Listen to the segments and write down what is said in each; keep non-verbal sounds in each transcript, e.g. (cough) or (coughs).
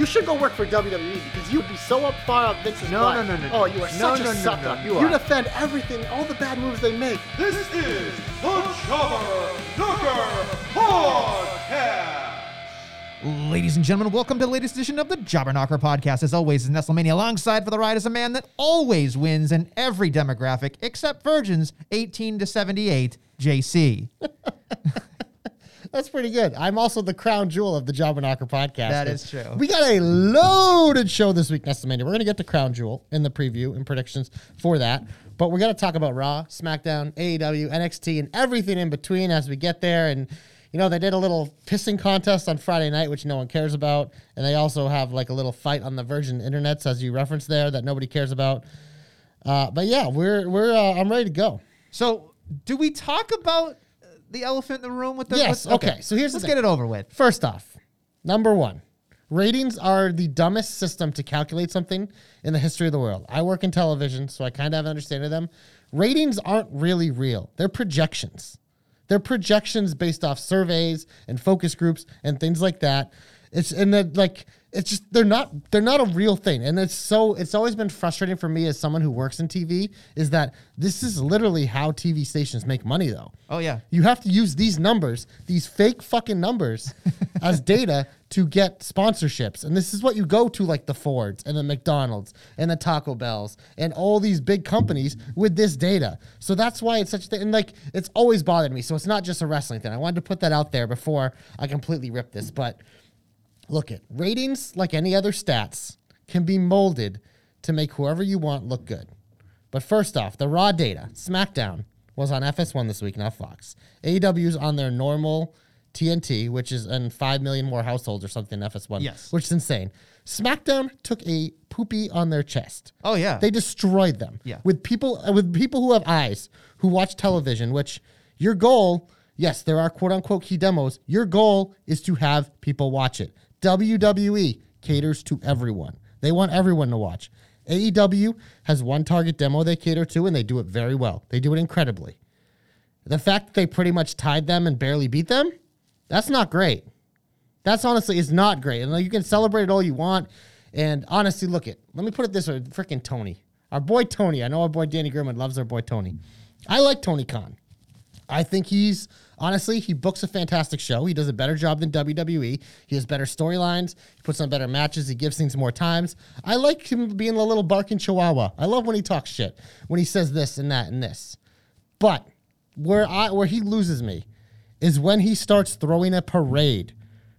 You should go work for WWE because you'd be so up far up Vince's No, butt. no, no, no, oh, no. Oh, you are No, such no, a no, sucker. no, you are. defend everything, all the bad moves they make. This is the Jobber Knocker Podcast. Ladies and gentlemen, welcome to the latest edition of the Jobber Knocker podcast. As always, is Nestlemania alongside for the ride is a man that always wins in every demographic except virgins 18 to 78, JC. (laughs) That's pretty good. I'm also the crown jewel of the Jobber Knocker podcast. That is true. We got a loaded show this week, Nestamania. We're going to get to Crown Jewel in the preview and predictions for that. But we're going to talk about Raw, SmackDown, AEW, NXT, and everything in between as we get there. And, you know, they did a little pissing contest on Friday night, which no one cares about. And they also have like a little fight on the Virgin Internets, as you referenced there, that nobody cares about. Uh, but yeah, we're, we're, uh, I'm ready to go. So, do we talk about the elephant in the room with the. Yes, with- okay, so here's the Let's get it over with. First off, number one, ratings are the dumbest system to calculate something in the history of the world. I work in television, so I kind of have an understanding of them. Ratings aren't really real, they're projections. They're projections based off surveys and focus groups and things like that. It's and then like it's just they're not they're not a real thing. And it's so it's always been frustrating for me as someone who works in TV is that this is literally how TV stations make money though. Oh, yeah. You have to use these numbers, these fake fucking numbers, (laughs) as data to get sponsorships. And this is what you go to, like the Fords and the McDonald's and the Taco Bells and all these big companies with this data. So that's why it's such a thing. And like, it's always bothered me. So it's not just a wrestling thing. I wanted to put that out there before I completely rip this. But look at ratings, like any other stats, can be molded to make whoever you want look good. But first off, the raw data, SmackDown was on FS1 this week, not Fox. AEW's on their normal TNT, which is in 5 million more households or something, FS1. Yes. Which is insane. SmackDown took a poopy on their chest. Oh, yeah. They destroyed them. Yeah. With people uh, with people who have eyes, who watch television, which your goal, yes, there are quote unquote key demos. Your goal is to have people watch it. WWE caters to everyone. They want everyone to watch. AEW has one target demo they cater to, and they do it very well. They do it incredibly. The fact that they pretty much tied them and barely beat them, that's not great. That's honestly is not great. And like, you can celebrate it all you want. And honestly, look it. Let me put it this way: freaking Tony, our boy Tony. I know our boy Danny Gurman loves our boy Tony. I like Tony Khan. I think he's honestly he books a fantastic show. He does a better job than WWE. He has better storylines. He puts on better matches. He gives things more times. I like him being a little barking chihuahua. I love when he talks shit. When he says this and that and this. But where I where he loses me is when he starts throwing a parade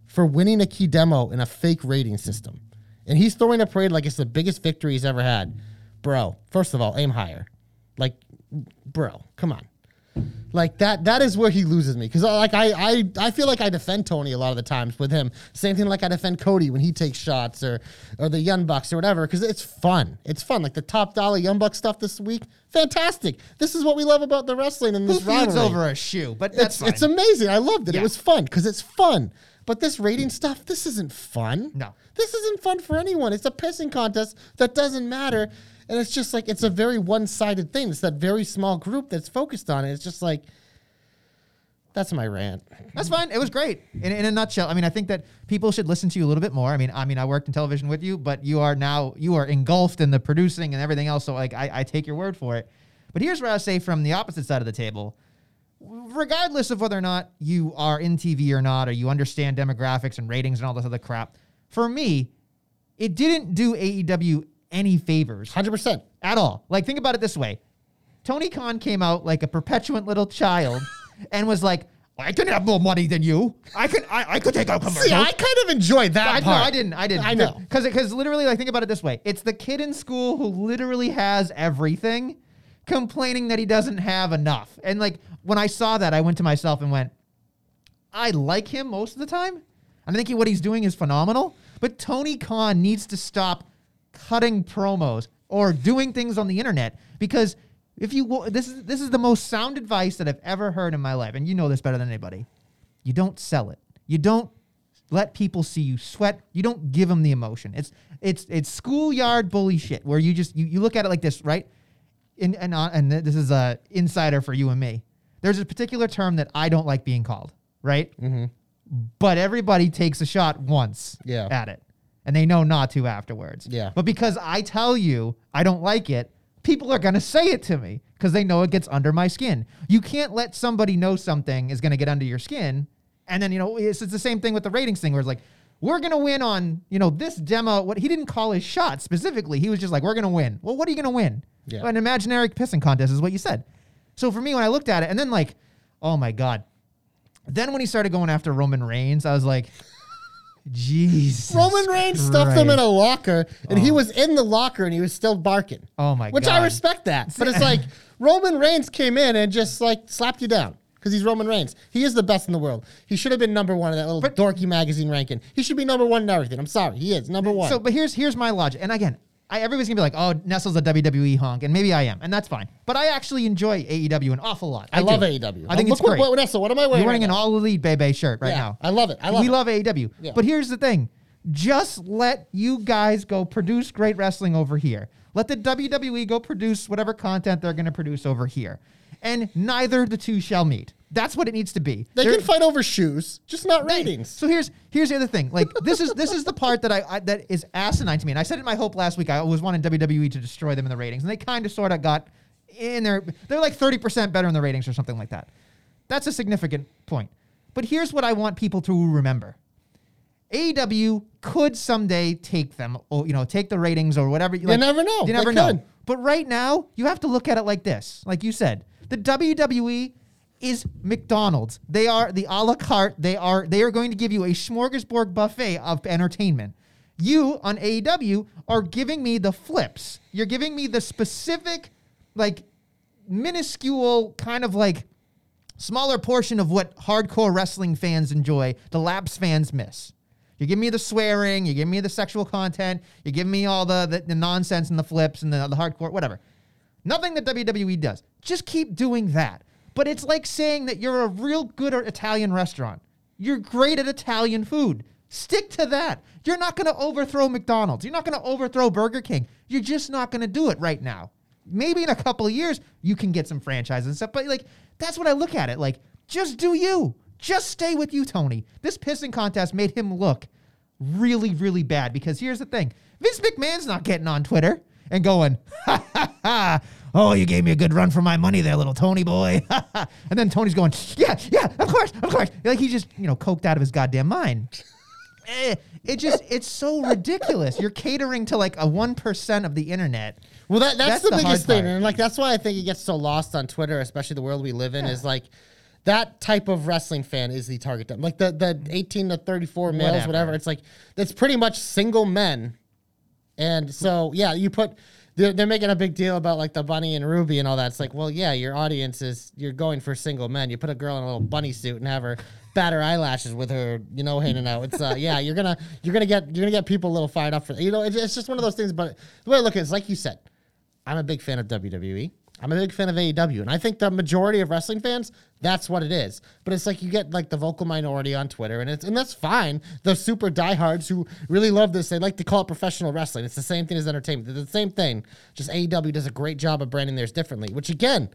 for winning a key demo in a fake rating system. And he's throwing a parade like it's the biggest victory he's ever had. Bro, first of all, aim higher. Like, bro, come on. Like that that is where he loses me. Cause uh, like I I I feel like I defend Tony a lot of the times with him. Same thing like I defend Cody when he takes shots or or the Young Bucks or whatever, because it's fun. It's fun. Like the top dollar Young Buck stuff this week. Fantastic. This is what we love about the wrestling and this feuds rivalry over a shoe? But that's it's fine. it's amazing. I loved it. It was fun because it's fun. But this rating stuff, this isn't fun. No. this isn't fun for anyone. It's a pissing contest that doesn't matter, and it's just like it's a very one-sided thing. It's that very small group that's focused on it. It's just like that's my rant. That's fine. It was great. In, in a nutshell, I mean, I think that people should listen to you a little bit more. I mean, I mean, I worked in television with you, but you are now you are engulfed in the producing and everything else. So like, I, I take your word for it. But here's what I say from the opposite side of the table, regardless of whether or not you are in TV or not, or you understand demographics and ratings and all this other crap, for me, it didn't do AEW any favors Hundred percent. at all. Like, think about it this way: Tony Khan came out like a perpetuant little child (laughs) and was like, "I can have more money than you. I can, I, I could take out commercials." See, I kind of enjoyed that I, no. I didn't. I didn't. I know. because because literally, like, think about it this way: it's the kid in school who literally has everything, complaining that he doesn't have enough. And like when I saw that, I went to myself and went, I like him most of the time. I think what he's doing is phenomenal. But Tony Khan needs to stop cutting promos or doing things on the internet because if you this is this is the most sound advice that I've ever heard in my life, and you know this better than anybody. You don't sell it. You don't let people see you sweat. You don't give them the emotion. It's it's it's schoolyard bully shit where you just you, you look at it like this, right? And and uh, and this is a insider for you and me. There's a particular term that I don't like being called, right? Mm-hmm. But everybody takes a shot once Yeah. at it, and they know not to afterwards. Yeah. But because I tell you I don't like it, people are gonna say it to me because they know it gets under my skin. You can't let somebody know something is gonna get under your skin, and then you know it's, it's the same thing with the ratings thing where it's like we're gonna win on you know this demo. What he didn't call his shot specifically, he was just like we're gonna win. Well, what are you gonna win? Yeah. An imaginary pissing contest is what you said. So for me, when I looked at it, and then like, oh my god. Then when he started going after Roman Reigns, I was like, Jesus. Roman Reigns stuffed him in a locker, and he oh. was in the locker, and he was still barking. Oh my Which God. Which I respect that, but it's (laughs) like Roman Reigns came in and just like slapped you down because he's Roman Reigns. He is the best in the world. He should have been number one in that little dorky magazine ranking. He should be number one in everything. I'm sorry, he is number one. So, but here's here's my logic. And again, I, everybody's gonna be like, "Oh, Nestle's a WWE honk," and maybe I am, and that's fine. But I actually enjoy AEW an awful lot. I, love do. AEW. I think it's what, great. What, Vanessa, what am I wearing? You're wearing right an now? all elite Bebe shirt right Yeah, now. I love it. I love we it. love AEW. Yeah. But here's the thing: just let you guys go produce great wrestling over here. Let the WWE go produce whatever content they're going to produce over here, and neither the two shall meet. That's what it needs to be. They There- can fight over shoes, just not ratings. so here's here's the other thing. Like this is this is the part that I, I that is asinine to me. And I said it in my hope last week. I was wanting WWE to destroy them in the ratings, and they kind of sort of got in there. They're like thirty percent better in the ratings or something like that. That's a significant point. But here's what I want people to remember. AEW could someday take them, or you know, take the ratings or whatever. You never know. You They never know. could. But right now, you have to look at it like this. Like you said, the WWE is McDonald's. They are the a la carte. They are they are going to give you a smorgasbord buffet of entertainment. You on AEW are giving me the flips. You're giving me the specific, like minuscule kind of like smaller portion of what hardcore wrestling fans enjoy, the laps fans miss. You give me the swearing, you give me the sexual content, you give me all the, the, the nonsense and the flips and the, the hardcore, whatever. Nothing that WWE does. Just keep doing that. But it's like saying that you're a real good Italian restaurant. You're great at Italian food. Stick to that. You're not going to overthrow McDonald's. You're not going to overthrow Burger King. You're just not going to do it right now. Maybe in a couple of years you can get some franchises and stuff, but like that's what I look at it like. Just do you. Just stay with you, Tony. This pissing contest made him look really, really bad because here's the thing: Vince McMahon's not getting on Twitter and going, (laughs) ha ha ha. Oh, you gave me a good run for my money there, little Tony boy. (laughs) and then Tony's going, yeah, yeah, of course, of course. Like he just, you know, coked out of his goddamn mind. (laughs) Eh, it just, it's so ridiculous. You're catering to like a 1% of the internet. Well, that, that's, That's the, the biggest thing, and like that's why I think it gets so lost on Twitter, especially the world we live in. Is like that type of wrestling fan is the target. dem- Like the the eighteen to thirty four males, Whatever. whatever. It's like that's pretty much single men, and so yeah, you put. They're, they're making a big deal about like the bunny and Ruby and all that. It's like, well, yeah, your audience is you're going for single men. You put a girl in a little bunny suit and have her bat her eyelashes with her, you know, hanging out. It's uh, (laughs) yeah, you're gonna you're gonna get you're gonna get people a little fired up for you know. It's, it's just one of those things. But the way I look at it is like you said, I'm a big fan of WWE. I'm a big fan of AEW, and I think the majority of wrestling fans, that's what it is. But it's like you get like the vocal minority on Twitter, and it's and that's fine. The super diehards who really love this, they like to call it professional wrestling. It's the same thing as entertainment. It's the same thing. Just AEW does a great job of branding theirs differently, which again,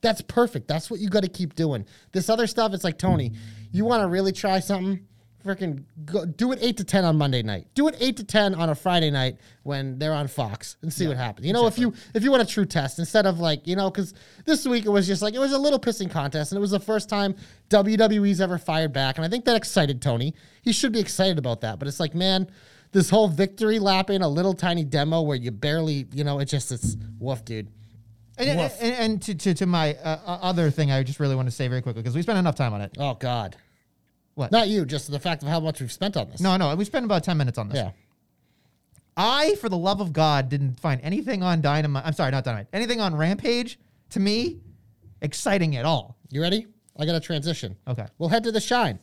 that's perfect. That's what you got to keep doing. This other stuff, it's like Tony, you want to really try something. Freaking go, do it eight to ten on Monday night. Do it eight to ten on a Friday night when they're on Fox and see what happens. You know, if you if you want a true test instead of like you know, because this week it was just like it was a little pissing contest and it was the first time WWE's ever fired back, and I think that excited Tony. He should be excited about that. But it's like, man, this whole victory lapping a little tiny demo where you barely, you know, it just it's woof, dude. And, and, and to, to, to my uh, other thing, I just really want to say very quickly because we spent enough time on it. Oh God. What? Not you, just the fact of how much we've spent on this. No, no, we spent about 10 minutes on this. Yeah. I, for the love of God, didn't find anything on Dynamite. I'm sorry, not Dynamite. Anything on Rampage to me exciting at all. You ready? I got a transition. Okay. We'll head to the Shine.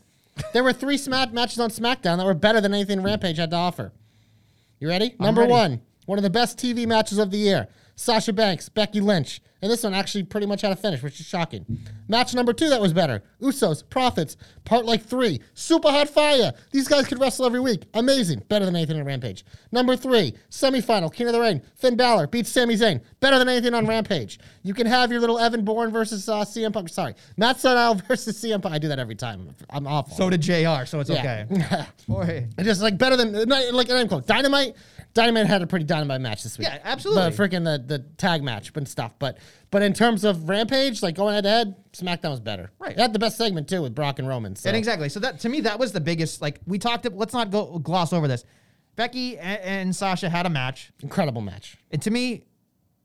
there were three smack matches on SmackDown that were better than anything Rampage had to offer. You ready? Number ready. one, one of the best TV matches of the year. Sasha Banks, Becky Lynch. And this one actually pretty much had a finish, which is shocking. Match number two that was better. Usos, Profits, part like three. Super hot fire. These guys could wrestle every week. Amazing. Better than anything on Rampage. Number three, semifinal, King of the Ring. Finn Balor beats Sami Zayn. Better than anything on Rampage. You can have your little Evan Bourne versus uh, CM Punk. Sorry, Matt Sydal (laughs) versus CM Punk. I do that every time. I'm awful. So did JR, so it's Yeah. okay. (laughs) Boy. It's just like better than like I'm quote Dynamite. Dynamite had a pretty dynamite match this week. Yeah, absolutely. The freaking the, the tag match and stuff. But but in terms of Rampage, like going head to head, SmackDown was better. Right. It had the best segment too with Brock and Roman. So. And exactly. So that to me, that was the biggest. Like we talked. Let's not go gloss over this. Becky and, and Sasha had a match, Incredible match. and to me,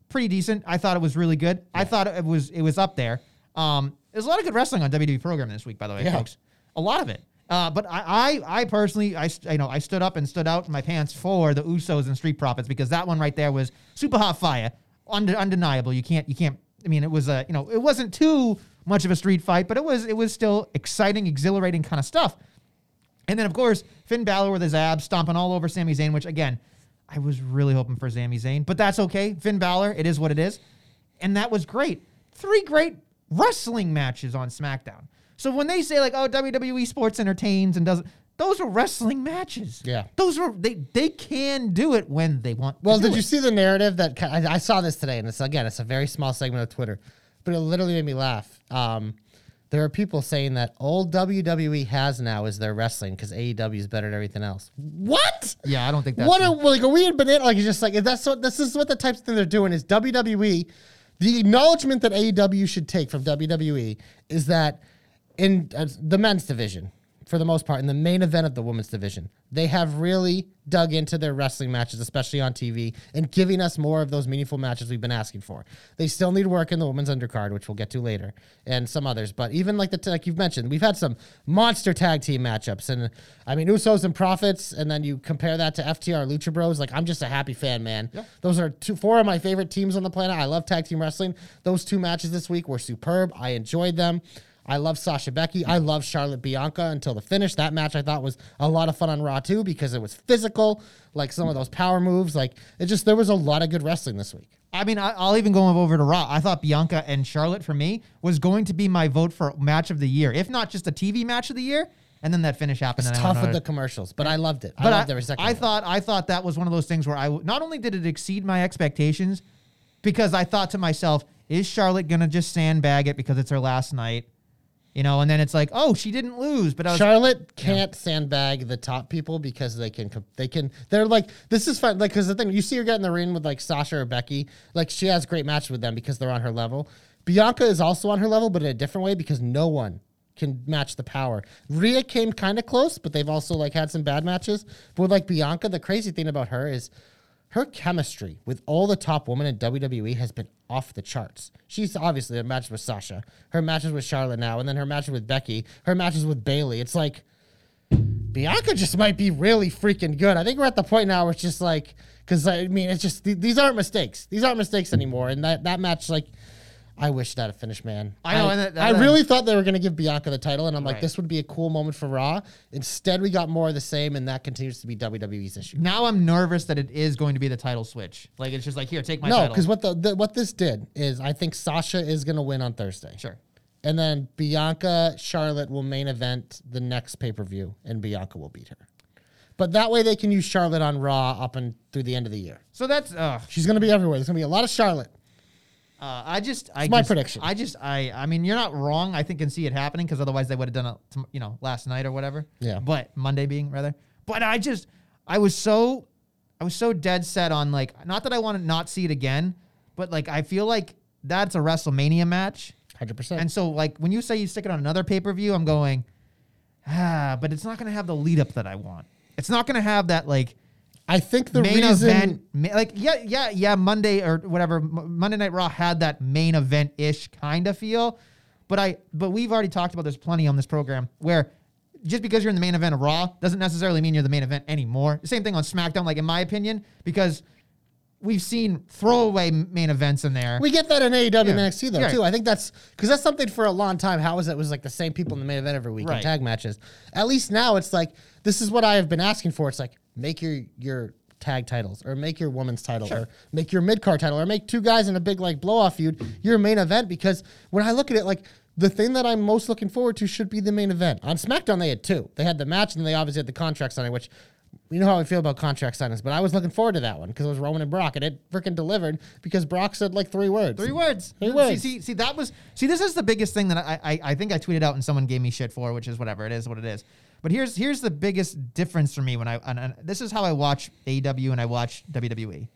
pretty decent. I thought it was really good. I thought it was it was up there. Um, there's a lot of good wrestling on WWE programming this week, by the way, Yeah. folks. A lot of it. Uh, but I, I, I personally, I, you know, I stood up and stood out in my pants for the Usos and Street Profits because that one right there was super hot fire, Unde- undeniable. You can't, you can't. I mean, it was a, you know, it wasn't too much of a street fight, but it was, it was still exciting, exhilarating kind of stuff. And then, of course, Finn Balor with his abs stomping all over Sami Zayn, which again, I was really hoping for Sami Zayn, but that's okay. Finn Balor, it is what it is. And that was great. Three great wrestling matches on SmackDown. So when they say like, oh, WWE Sports entertains and doesn't, those are wrestling matches. Yeah. Those are they they can do it when they want. to Well, did it. you see the narrative that I, I saw this today? And it's again, it's a very small segment of Twitter, but it literally made me laugh. Um, there are people saying that old WWE has now is their wrestling because AEW is better than everything else. What? Yeah, I don't think that's what true. a, like are we in banana? Like it's just like that's what this is what the types of thing they're doing is WWE. The acknowledgement that AEW should take from WWE is that in uh, the men's division, for the most part, in the main event of the women's division, they have really dug into their wrestling matches, especially on TV, and giving us more of those meaningful matches we've been asking for. They still need work in the women's undercard, which we'll get to later, and some others. But even like the like you've mentioned, we've had some monster tag team matchups, and I mean Usos and Profits, and then you compare that to FTR Lucha Bros. Like I'm just a happy fan, man. Those are two, four of my favorite teams on the planet. I love tag team wrestling. Those two matches this week were superb. I enjoyed them. I love Sasha Becky. I love Charlotte Bianca until the finish. That match I thought was a lot of fun on Raw too because it was physical, like some of those power moves. Like it just there was a lot of good wrestling this week. I mean, I, I'll even go over to Raw. I thought Bianca and Charlotte for me was going to be my vote for match of the year, if not just a TV match of the year. And then that finish happened. It's and I tough with the commercials, but I loved it. I loved every second. I thought I thought that was one of those things where I not only did it exceed my expectations, because I thought to myself, is Charlotte gonna just sandbag it because it's her last night? You know, and then it's like, oh, she didn't lose, but I was Charlotte can't sandbag the top people because they can they can they're like this is fun like because the thing you see her get in the ring with like Sasha or Becky like she has great matches with them because they're on her level. Bianca is also on her level, but in a different way because no one can match the power. Rhea came kind of close, but they've also like had some bad matches. But with like Bianca, the crazy thing about her is her chemistry with all the top women in WWE has been off the charts. She's obviously a match with Sasha, her matches with Charlotte now, and then her matches with Becky, her matches with Bayley. It's like Bianca just might be really freaking good. I think we're at the point now where it's just like, because I mean, it's just th- these aren't mistakes. These aren't mistakes anymore. And that that match, like, I wish that had finish, man. I know, I, and that- I really thought they were going to give Bianca the title, and I'm like, Right. this would be a cool moment for Raw. Instead, we got more of the same, and that continues to be WWE's issue. now I'm nervous that it is going to be the title switch. Like it's just like here, take my No, because what the, the what this did is I think Sasha is going to win on Thursday. sure. And then Bianca Charlotte will main event the next pay per view, and Bianca will beat her. But that way they can use Charlotte on Raw up and through the end of the year. So that's uh, She's going to be everywhere. There's going to be a lot of Charlotte. Uh, I just, I my just- prediction. I just, I, I mean, you're not wrong. I think and see it happening because otherwise they would have done it, tom- you know, last night or whatever. Yeah. But Monday being rather. But I just, I was so, I was so dead set on like, not that I want to not see it again, but like I feel like that's a WrestleMania match, 100%. and so like when you say you stick it on another pay per view, I'm going, ah, but it's not gonna have the lead up that I want. It's not gonna have that like I think the main reason. event, like yeah, yeah, yeah. Monday or whatever, Monday Night Raw had that main event ish kind of feel, but I, but we've already talked about this plenty on this program where just because you're in the main event of Raw doesn't necessarily mean you're the main event anymore. Same thing on SmackDown, like in my opinion, because we've seen throwaway main events in there. We get that in AEW Yeah. and NXT though Yeah. too. I think that's because that's something for a long time. How was it? Was like the same people in the main event every week in tag matches. At least now it's like this is what I have been asking for. It's like make your your tag titles or make your women's title or make your mid card title or make two guys in a big like blow off feud your main event because when I look at it like. The thing that I'm most looking forward to should be the main event. On SmackDown, they had two. They had the match, and they obviously had the contract signing, which you know how I feel about contract signings. But I was looking forward to that one because it was Roman and Brock, and it freaking delivered because Brock said like three words. Three words. Three see, words. See, see, that was see. This is the biggest thing that I, I I think I tweeted out and someone gave me shit for, which is whatever it is, what it is. But here's here's the biggest difference for me when I and, and this is how I watch AEW and I watch WWE.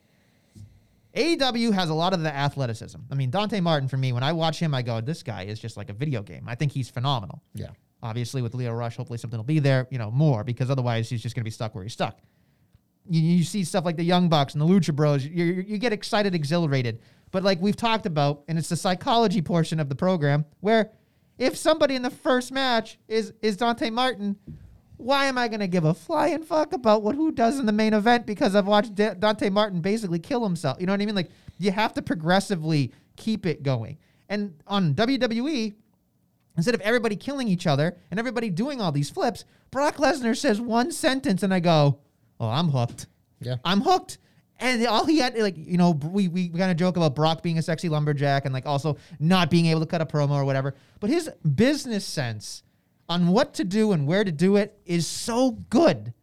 AEW has a lot of the athleticism. I mean, Dante Martin for me, when I watch him, I go, this guy is just like a video game. I think he's phenomenal. Yeah. Obviously, with Lio Rush, hopefully something will be there, you know, more because otherwise he's just going to be stuck where he's stuck. You, you see stuff like the Young Bucks and the Lucha Bros, you, you, you get excited, exhilarated. But like we've talked about, and it's the psychology portion of the program, where if somebody in the first match is is Dante Martin, why am I going to give a flying fuck about what who does in the main event because I've watched Da- Dante Martin basically kill himself? You know what I mean? Like you have to progressively keep it going. And on WWE, instead of everybody killing each other and everybody doing all these flips, Brock Lesnar says one sentence and I go, "Oh, I'm hooked." Yeah. I'm hooked. And all he had, like, you know, we, we kind of joke about Brock being a sexy lumberjack and, like, also not being able to cut a promo or whatever. But his business sense on what to do and where to do it is so good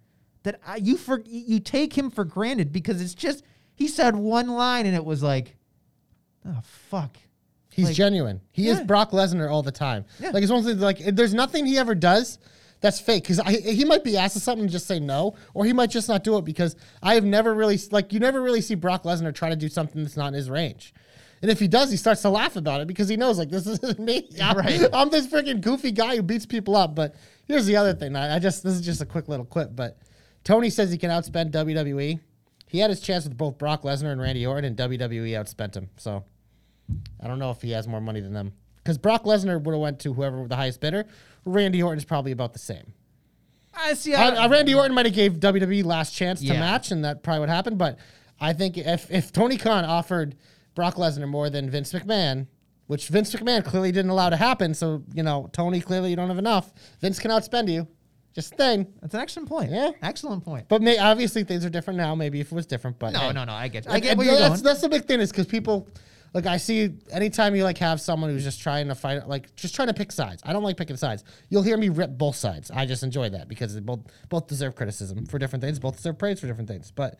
that I, you for you take him for granted because it's just he said one line and it was like, oh fuck. He's Like- genuine. He is Brock Lesnar all the time. Yeah. Like it's one things, like there's nothing he ever does that's fake because he might be asked something and just say no, or he might just not do it because I have never really like you never really see Brock Lesnar try to do something that's not in his range. And if he does, he starts to laugh about it because he knows like this (laughs) isn't me. I'm, Right. I'm this freaking goofy guy who beats people up. But here's the other thing. I, I just this is just a quick little clip, but Tony says he can outspend WWE. He had his chance with both Brock Lesnar and Randy Orton, and WWE outspent him. So I don't know if he has more money than them. Because Brock Lesnar would have went to whoever the highest bidder. Randy Orton's probably about the same. I see. Uh, uh, Randy Orton might have gave WWE last chance to match, and that probably would happen. But I think if if Tony Khan offered Brock Lesnar more than Vince McMahon, which Vince McMahon clearly didn't allow to happen, so you know Tony clearly you don't have enough. Vince can outspend you. Just a thing. That's an excellent point. Yeah. Excellent point. But may, obviously things are different now. Maybe if it was different, but No, hey. no, no. I get. I get where that's. That's the big thing is because people, like I see, anytime you like have someone who's just trying to fight, like just trying to pick sides. I don't like picking sides. You'll hear me rip both sides. I just enjoy that because they both both deserve criticism for different things. Both deserve praise for different things. But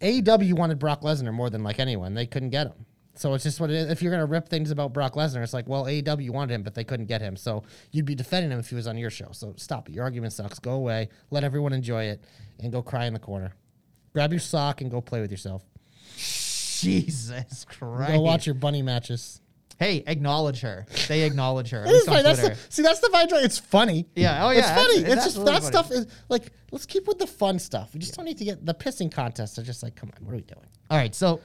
AEW wanted Brock Lesnar more than like anyone. They couldn't get him. So it's just what it is. If you're gonna rip things about Brock Lesnar, it's like, well, AEW wanted him, but they couldn't get him. So you'd be defending him if he was on your show. So stop it. Your argument sucks. Go away. Let everyone enjoy it, and go cry in the corner. Grab your sock and go play with yourself. Jesus Christ. Go watch your bunny matches. Hey, acknowledge her. They acknowledge her. (laughs) At It is funny. That's the, see, that's the vibe. It's funny. Yeah, oh, It's yeah, funny. it's- It's, it's just that funny. stuff is like. Let's keep with the fun stuff. We just don't need to get the pissing contests. Are just like, come on, what are we doing? All right, so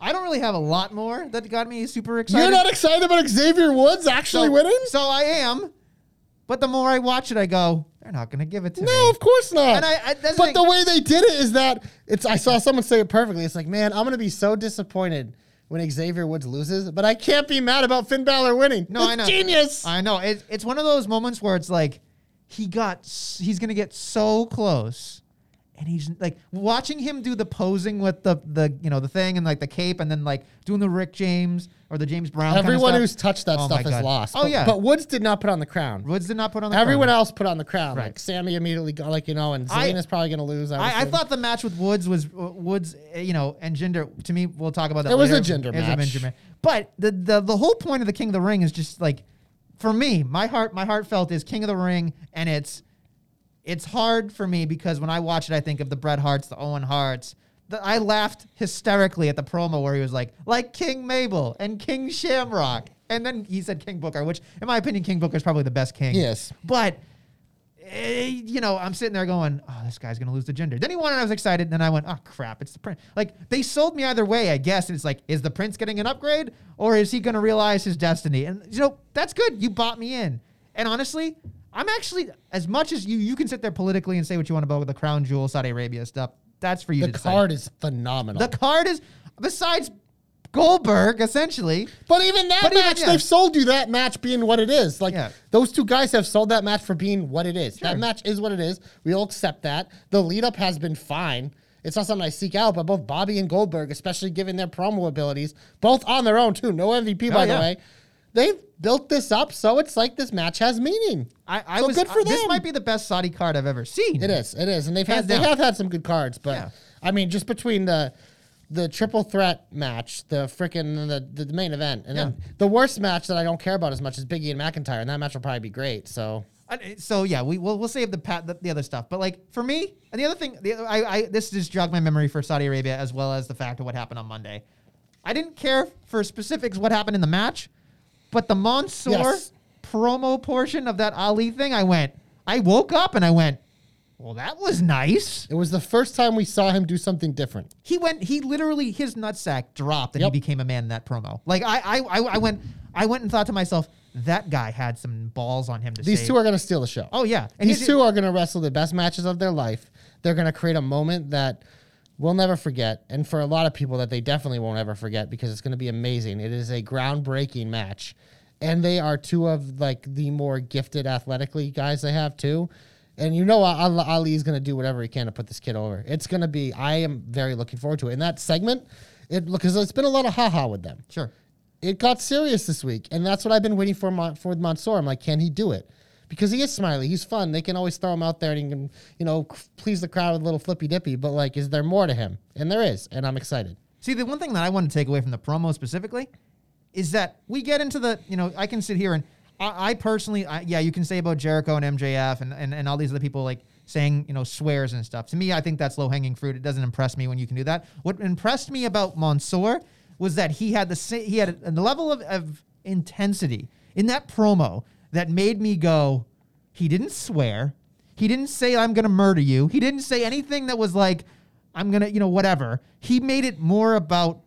I don't really have a lot more that got me super excited. You're not excited about Xavier Woods actually so, winning? So I am, but the more I watch it, I go, they're not going to give it to No, me. No, of course not. And I- I- but like- the way they did it is that it's. I saw someone say it perfectly. It's like, man, I'm gonna be so disappointed when Xavier Woods loses, but I can't be mad about Finn Balor winning. No, It's I know. Genius. I know. It, it's one of those moments where it's like he got, he's going to get so close. And he's like watching him do the posing with the the you know the thing and like the cape and then like doing the Rick James or the James Brown. kind of Everyone who's touched that Oh stuff is lost. Oh But- yeah, but Woods did not put on the crown. Woods did not put on the. Crown. Everyone crown. else put on the crown. Right. Like Sami immediately got like you know, and Zayn is probably going to lose. I, I thought the match with Woods was uh, Woods, uh, you know, and Jinder. To me, we'll talk about that. It was a Jinder was a match. Jinder match. But the, the the whole point of the King of the Ring is just like, for me, my heart my heartfelt is King of the Ring, and it's it's hard for me because when I watch it, I think of the Bret Harts, the Owen Harts. The, I laughed hysterically at the promo where he was like, like King Mabel and King Shamrock. And then he said King Booker, which, in my opinion, King Booker is probably the best king. Yes. But eh, you know, I'm sitting there going, "Oh, this guy's gonna lose the Jinder." Then he won, and I was excited. And then I went, "Oh crap, it's the prince!" Like they sold me either way, I guess. And it's like, is the prince getting an upgrade, or is he gonna realize his destiny? And you know, that's good. You bought me in. And honestly, I'm actually as much as you. You can sit there politically and say what you want about the crown jewel, Saudi Arabia stuff. That's for you The to decide. card is phenomenal. The card is besides Goldberg essentially. But even that But even- match, yeah. they've sold you that match being what it is. Like Yeah. those two guys have sold that match for being what it is. Sure. That match is what it is. We all accept that. The lead up has been fine. It's not something I seek out, but both Bobby and Goldberg, especially given their promo abilities, both on their own too. No MVP oh, by Oh, yeah. the way. They've built this up, so it's like this match has meaning. I, I So was good uh, for I- This might be the best Saudi card I've ever seen. It is. It is, and they've Hands had they have had some good cards, but Yeah. I mean, just between the the triple threat match, the freaking the, the main event, and then the worst match that I don't care about as much is Biggie and McIntyre, and that match will probably be great. So I- So yeah, we will we'll save the, pat, the the other stuff. But like for me, and the other thing, the I, I this just jogged my memory for Saudi Arabia as well as the fact of what happened on Monday. I didn't care for specifics what happened in the match, but the Mansoor Yes. promo portion of that Ali thing, I went. I woke up and I went. Well, that was nice. it was the first time we saw him do something different. He went. He literally his nutsack dropped and Yep. he became a man in that promo. Like I, I, I, I went. I went and thought to myself, that guy had some balls on him to These say- two are going to steal the show. Oh yeah, and These two are going to wrestle the best matches of their life. They're going to create a moment that we'll never forget, and for a lot of people that they definitely won't ever forget because it's going to be amazing. It is a groundbreaking match, and they are two of like the more gifted athletically guys they have too. And you know Ali is going to do whatever he can to put this kid over. It's going to be. I am very looking forward to it. In that segment, it because it's been a lot of haha with them sure. it got serious this week, and that's what I've been waiting for Mon- for Mansoor. I'm like, can he do it? Because he is smiley, he's fun. They can always throw him out there and he can, you know, please the crowd with a little flippy dippy. But like, is there more to him? And there is, and I'm excited. See, the one thing that I want to take away from the promo specifically is that we get into the, you know, I can sit here and I, I personally, I, yeah, you can say about Jericho and MJF and, and, and all these other people like saying, you know, swears and stuff. To me, I think that's low hanging fruit. It doesn't impress me when you can do that. What impressed me about Mansoor was that he had the he had a, a level of, of intensity in that promo that made me go, he didn't swear. He didn't say, I'm going to murder you. He didn't say anything that was like, I'm going to, you know, whatever. He made it more about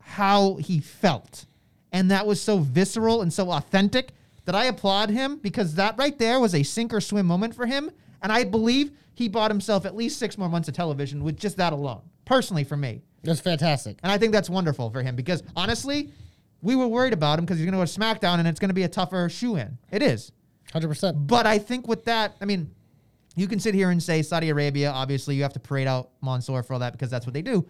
how he felt. And that was so visceral and so authentic that I applaud him because that right there was a sink or swim moment for him. And I believe he bought himself at least six more months of television with just that alone, personally for me. That's fantastic. And I think that's wonderful for him because honestly, we were worried about him because he's going to go to SmackDown and it's going to be a tougher shoe in. It is. Hundred percent. But I think with that, I mean, you can sit here and say Saudi Arabia, obviously, you have to parade out Mansoor for all that because that's what they do.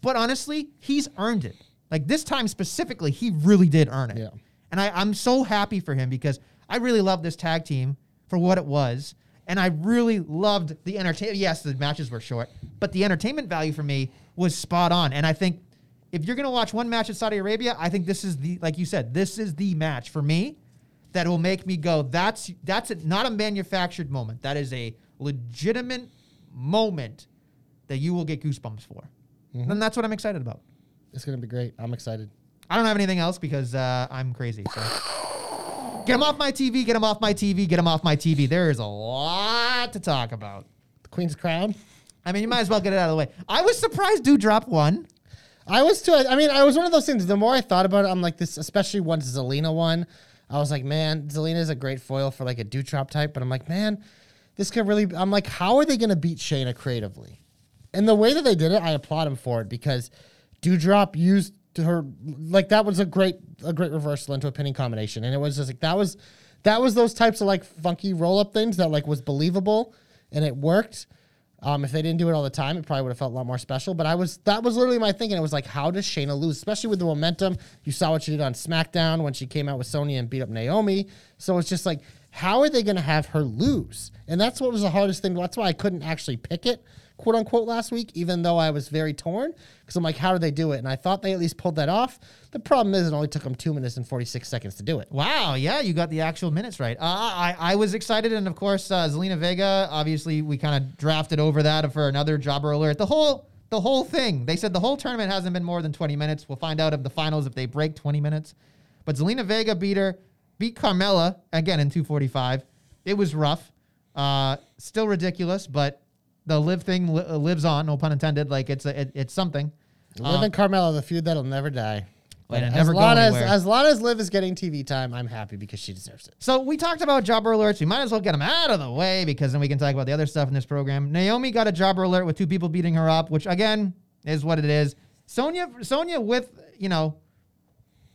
But honestly, he's earned it. Like this time specifically, he really did earn it. Yeah. And I, I'm so happy for him because I really love this tag team for what it was. And I really loved the entertainment. Yes, the matches were short, but the entertainment value for me was spot on. And I think if you're going to watch one match at Saudi Arabia, I think this is the, like you said, this is the match for me that will make me go, that's, that's a, not a manufactured moment. That is a legitimate moment that you will get goosebumps for. And that's what I'm excited about. It's gonna be great. I'm excited. I don't have anything else because uh, I'm crazy. So. Get him off my TV. Get him off my TV. Get him off my TV. There is a lot to talk about. The Queen's Crown. I mean, you might as well get it out of the way. I was surprised Doudrop won. I was too. I mean, I was one of those things. The more I thought about it, I'm like this. Especially once Zelina won, I was like, man, Zelina is a great foil for like a Doudrop type. But I'm like, man, this could really. I'm like, how are they going to beat Shayna creatively? And the way that they did it, I applaud them for it because Doudrop used her like that was a great a great reversal into a pinning combination, and it was just like that was that was those types of like funky roll up things that like was believable and it worked. Um, if they didn't do it all the time, it probably would have felt a lot more special. But I was that was literally my thinking. It was like, how does Shayna lose? Especially with the momentum. You saw what she did on SmackDown when she came out with Sonya and beat up Naomi. So it's just like, how are they to have her lose? And that's what was the hardest thing. That's why I couldn't actually pick it, quote unquote, last week, even though I was very torn. Because I'm like, how do they do it? And I thought they at least pulled that off. The problem is, it only took them two minutes and 46 seconds to do it. Wow, yeah, you got the actual minutes right. Uh, I, I was excited, and of course, uh, Zelina Vega. Obviously, we kind of drafted over that for another jobber alert. The whole, the whole thing. They said the whole tournament hasn't been more than 20 minutes. We'll find out of the finals if they break 20 minutes. But Zelina Vega beat her, beat Carmella again in 245. It was rough, uh, still ridiculous, but the live thing li- uh, lives on. No pun intended. Like it's a, it, it's something. Liv and Carmella, the feud that'll never die. But as long as as long as Liv is getting TV time, I'm happy because she deserves it. So we talked about jobber alerts. We might as well get them out of the way because then we can talk about the other stuff in this program. Naomi got a jobber alert with two people beating her up, which again is what it is. Sonya, Sonya with you know,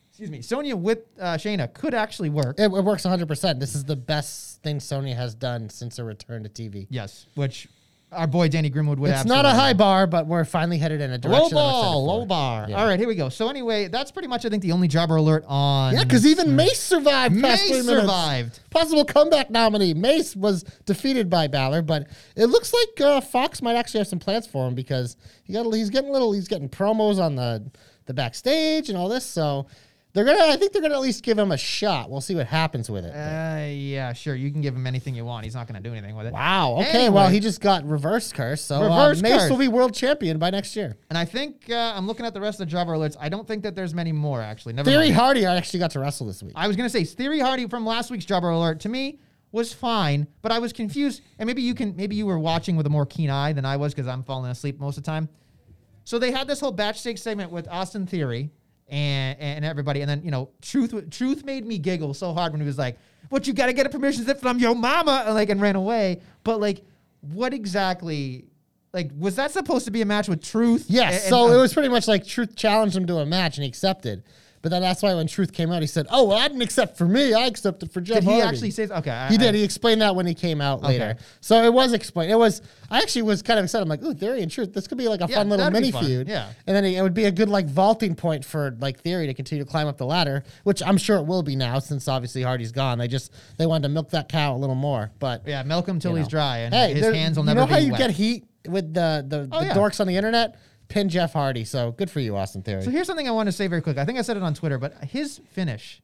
excuse me, Sonya with uh, Shayna could actually work. It, it works 100. percent This is the best thing Sony has done since her return to TV. Yes, which our boy Danny Grimwood would. It's not a high bar, but we're finally headed in a direction. Low ball, low bar. Yeah. All right, here we go. So anyway, that's pretty much I think the only jobber alert on. Yeah, because even Mace survived. Mace three minutes. survived. Possible comeback nominee. Mace was defeated by Balor, but it looks like uh, Fox might actually have some plans for him because he got he's getting little he's getting promos on the the backstage and all this. So they're gonna I think they're gonna at least give him a shot. We'll see what happens with it. Uh, yeah, sure. You can give him anything you want. He's not to do anything with it. wow. Okay. Well, he just got reverse curse. So uh, Reverse Mace curse. will be world champion by next year. And I think uh, I'm looking at the rest of the jobber alerts. I don't think that there's many more actually. Never Theory mind. Hardy actually got to wrestle this week. I was gonna say Theory Hardy from last week's jobber alert to me was fine, but I was confused. And maybe you can maybe you were watching with a more keen eye than I was because I'm falling asleep most of the time. So they had this whole batch steak segment with Austin Theory and and everybody, and then you know truth truth made me giggle so hard when he was like, "What you got to get a permission slip from your mama," and like and ran away. But like, what exactly? Like, was that supposed to be a match with Truth? Yes. And- so and- it was pretty much like Truth challenged him to a match and he accepted. But then that's why when Truth came out, he said, "Oh, well, I didn't accept for me. I accepted for Jeff Did he Hardy." actually say? Okay, I- He I- did. He explained that when he came out later. So it was explained. It was. I actually was kind of excited. I'm like, "Ooh, Theory and Truth. This could be like a Yeah, fun little mini fun. feud." Yeah. And then it would be a good like vaulting point for like Theory to continue to climb up the ladder, which I'm sure it will be now since obviously Hardy's gone. They just they wanted to milk that cow a little more. But Yeah, milk him till you he's dry, and hey, his hands will never. you know how you wet. get heat with the the, Oh, the yeah. dorks on the internet. Pin Jeff Hardy. So good for you, Austin Theory. So here's something I want to say very quick. I think I said it on Twitter, but his finish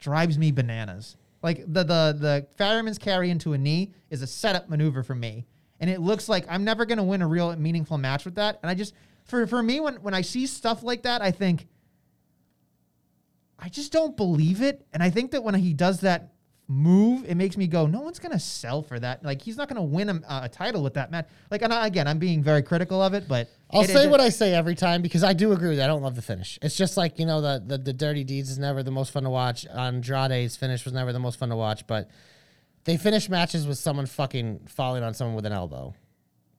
drives me bananas. Like the the the fireman's carry into a knee is a setup maneuver for me, and it looks like I'm never going to win a real meaningful match with that. And I just for for me when when I see stuff like that, I think I just don't believe it. And I think that when he does that move, it makes me go, no one's going to sell for that. Like he's not going to win a, a title with that match. Like and I, again, I'm being very critical of it, but I'll it- say it- what I say every time because I do agree with you. I don't love the finish. It's just like, you know, the, the, the Dirty Deeds is never the most fun to watch. Andrade's finish was never the most fun to watch, but they finish matches with someone fucking falling on someone with an elbow.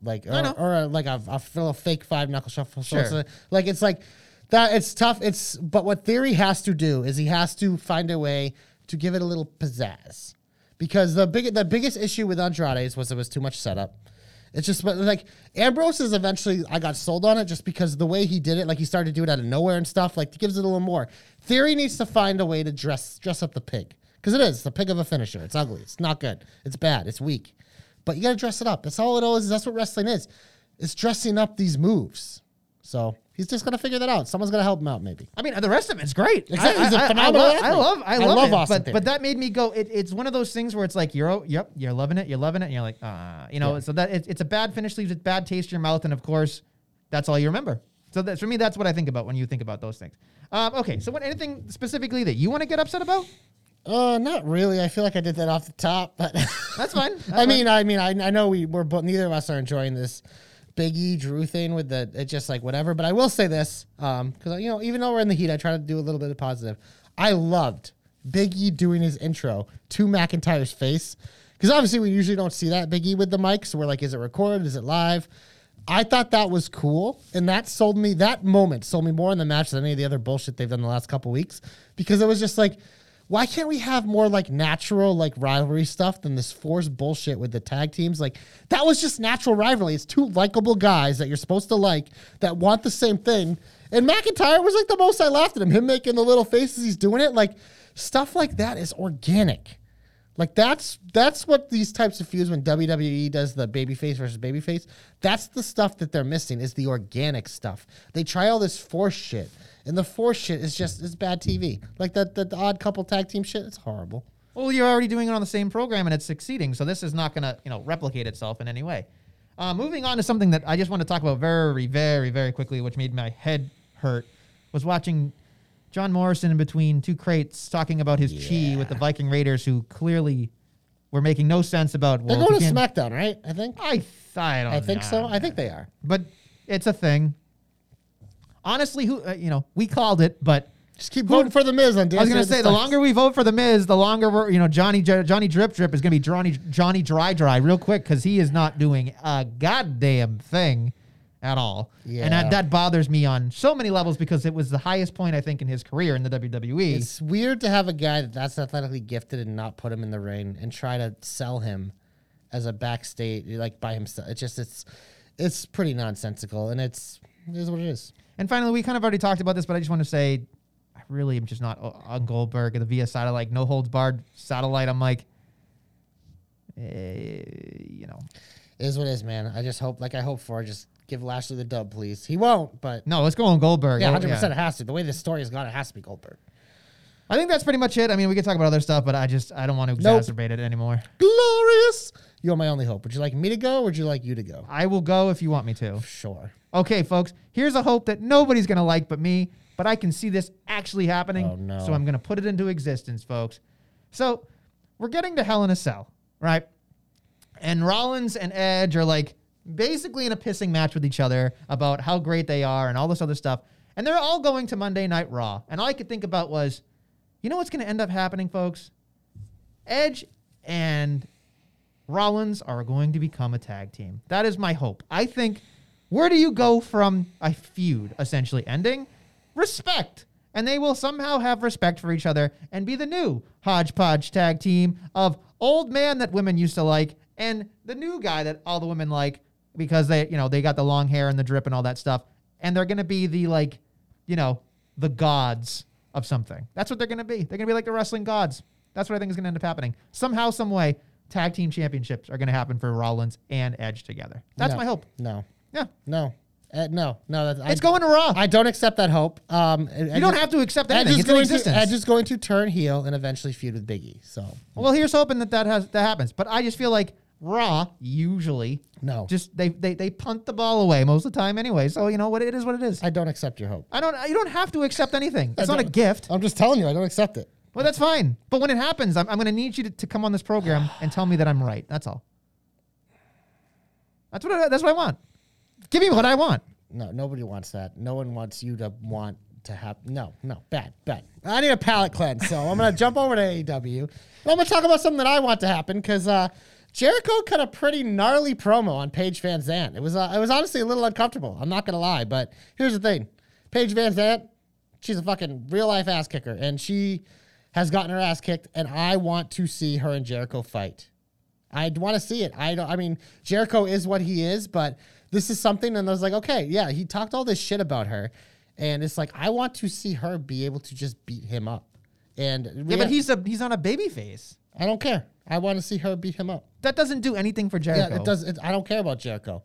Like, or, or a, like a, a little fake five knuckle shuffle. So Sure. a- like, it's like that. It's tough. It's, but what Theory has to do is he has to find a way to give it a little pizzazz. Because the big, the biggest issue with Andrade's was it was too much setup. It's just like Ambrose is eventually I got sold on it just because the way he did it, like he started to do it out of nowhere and stuff, like gives it a little more. Theory needs to find a way to dress dress up the pig. Because it is the pig of a finisher. It's ugly. It's not good. It's bad. It's weak. But you gotta dress it up. That's all it is. That's what wrestling is. It's dressing up these moves. So he's just gonna figure that out. Someone's gonna help him out, maybe. I mean, the rest of it's great. Exactly. I, He's a I- I- phenomenal I love, I love, I I love, it. Austin But, Theory. but that made me go. It, it's one of those things where it's like you're, oh, yep, you're loving it, you're loving it, and you're like, ah, you know. Yeah. So that it, it's a bad finish, leaves a bad taste in your mouth, and of course, that's all you remember. So that's for me. That's what I think about when you think about those things. Um, okay, so what, anything specifically that you want to get upset about? Uh, not really. I feel like I did that off the top, but That's fine. (laughs) That's I fine. mean, I mean, I, I know we we're both neither of us are enjoying this Big E Drew thing with the it's just like whatever. But I will say this, um, because you know, even though we're in the heat, I try to do a little bit of positive. I loved Big E doing his intro to McIntyre's face, because obviously we usually don't see that Big E with the mic. So we're like, is it recorded? Is it live? I thought that was cool, and that sold me. That moment sold me more in the match than any of the other bullshit they've done the last couple weeks, because it was just like why can't we have more like natural like rivalry stuff than this forced bullshit with the tag teams? Like that was just natural rivalry. It's two likable guys that you're supposed to like that want the same thing. And mcintyre was like the most i laughed at him. Him making the little faces he's doing it. Like stuff like that is organic. Like that's that's what these types of feuds when WWE does the babyface versus babyface. That's the stuff that they're missing is the organic stuff. They try all this force shit, and the force shit is just is bad TV. Like that the, the odd couple tag team shit. It's horrible. Well, you're already doing it on the same program and it's succeeding, so this is not going to, you know, replicate itself in any way. Uh, moving on to something that I just want to talk about very, very, very quickly, which made my head hurt, was watching John Morrison in between two crates talking about his chi with the Viking Raiders, who clearly were making no sense about. Well, They're going to SmackDown, right? I think. I, th- I don't. I think so. I think they are. but it's a thing. Honestly, who uh, you know, we called it, but Just keep voting for the Miz on Dance I was gonna with the say the Stars. longer we vote for the Miz, the longer we're you know Johnny Johnny Drip Drip is gonna be Johnny Johnny Dry Dry real quick because he is not doing a goddamn thing at all. and that, that bothers me on so many levels because it was the highest point I think in his career in the. WWE. It's weird to have a guy that that's athletically gifted and not put him in the ring and try to sell him as a backstage like by himself. It's just it's it's pretty nonsensical and it's it is what it is. And finally, we kind of already talked about this, but I just want to say, I really am just not on Goldberg and the via satellite, no holds barred satellite. I'm like, eh, you know, It is what it is, man. I just hope like I hope for just give Lashley the dub, please. He won't, but no, let's go on Goldberg. yeah, Oh, hundred percent it has to. The way this story has gone, it has to be Goldberg. I think that's pretty much it. I mean, we could talk about other stuff, but I just I don't want to Nope. exacerbate it anymore. Glorious. You're my only hope. Would you like me to go or would you like you to go? I will go if you want me to. Sure. Okay, folks, here's a hope that nobody's gonna like but me, but I can see this actually happening. Oh, no. So I'm gonna put it into existence, folks. So we're getting to Hell in a Cell, right? And Rollins and Edge are like basically in a pissing match with each other about how great they are and all this other stuff. And they're all going to Monday Night Raw. And all I could think about was, you know what's going to end up happening, folks? Edge and Rollins are going to become a tag team. That is my hope. I think where do you go from a feud essentially ending? Respect. And they will somehow have respect for each other and be the new hodgepodge tag team of old man that women used to like and the new guy that all the women like because they, you know, they got the long hair and the drip and all that stuff. And they're going to be the like, you know, the gods of something. That's what they're going to be. They're going to be like the wrestling gods. That's what I think is going to end up happening. Somehow, some way, tag team championships are going to happen for Rollins and Edge together. That's No. my hope. No. Yeah. No. Uh, no. No. That's, It's going to Raw. I don't accept that hope. Um, you don't have to accept Edge anything. is It's in going to. Edge is going to turn heel and eventually feud with Biggie. So well, here's hoping that that has that happens. But I just feel like Raw usually no, just they they they punt the ball away most of the time anyway. So you know what it is, what it is. I don't accept your hope. I don't. You don't have to accept anything. It's not a gift. I'm just telling you, I don't accept it. Well, that's fine. But when it happens, I'm, I'm going to need you to, to come on this program and tell me that I'm right. That's all. That's what I, that's what I want. Give me what I want. No, nobody wants that. No one wants you to want to have. No, no, bad, bad. I need a palate cleanse, so I'm gonna jump over to AEW. I'm gonna talk about something that I want to happen because uh, Jericho cut a pretty gnarly promo on Paige VanZant. It was uh, it was honestly a little uncomfortable. I'm not gonna lie, but here's the thing: Paige VanZant, she's a fucking real life ass kicker, and she has gotten her ass kicked. And I want to see her and Jericho fight. I want to see it. I don't. I mean, Jericho is what he is, but this is something. And I was like, okay, yeah, he talked all this shit about her, and it's like I want to see her be able to just beat him up. And Yeah, but he's a he's on a baby face. I don't care. I want to see her beat him up. That doesn't do anything for Jericho. Yeah, it does. It, I don't care about Jericho.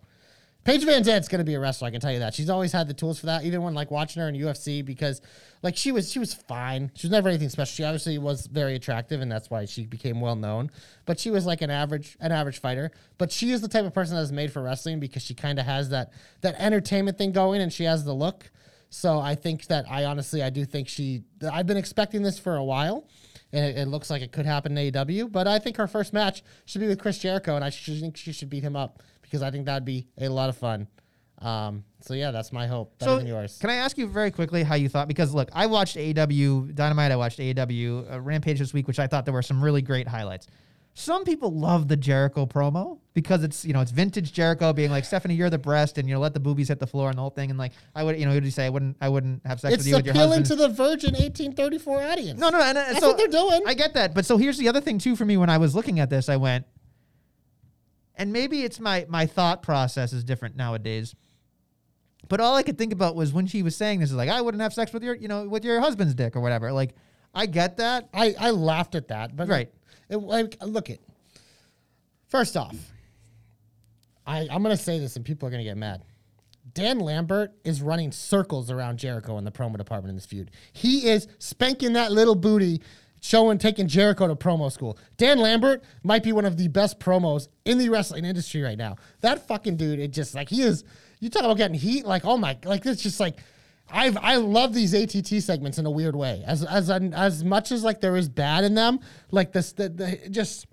Paige VanZant's gonna be a wrestler. I can tell you that. She's always had the tools for that. Even when like watching her in UFC, because like she was she was fine. She was never anything special. She obviously was very attractive, and that's why she became well known. But she was like an average an average fighter. But she is the type of person that is made for wrestling because she kind of has that that entertainment thing going, and she has the look. So I think that I honestly I do think she. I've been expecting this for a while. And it, it looks like it could happen in AEW, but I think her first match should be with Chris Jericho, and I think she should beat him up because I think that'd be a lot of fun. Um, so yeah, that's my hope. Better So than yours. can I ask you very quickly how you thought? Because look, I watched AEW Dynamite. I watched AEW uh, Rampage this week, which I thought there were some really great highlights. Some people love the Jericho promo because it's you know it's vintage Jericho being like Stephanie, you're the breast, and you know let the boobies hit the floor and the whole thing, and like I would you know he say? I wouldn't I wouldn't have sex it's with you with your husband. It's appealing to the Virgin 1834 audience. No, no, and, uh, That's so what they're doing. I get that, but so here's the other thing too for me. When I was looking at this, I went, and maybe it's my my thought process is different nowadays. But all I could think about was when she was saying this is like I wouldn't have sex with your you know with your husband's dick or whatever. Like I get that. I, I laughed at that, but Right. It, like, look it. First off, I I'm gonna say this, and people are gonna get mad. Dan Lambert is running circles around Jericho in the promo department in this feud. He is spanking that little booty, showing taking Jericho to promo school. Dan Lambert might be one of the best promos in the wrestling industry right now. That fucking dude, it just like he is. You talk about getting heat, like oh my, like it's just like. I've I love these ATT segments in a weird way. As as as much as like there is bad in them, like this the, the just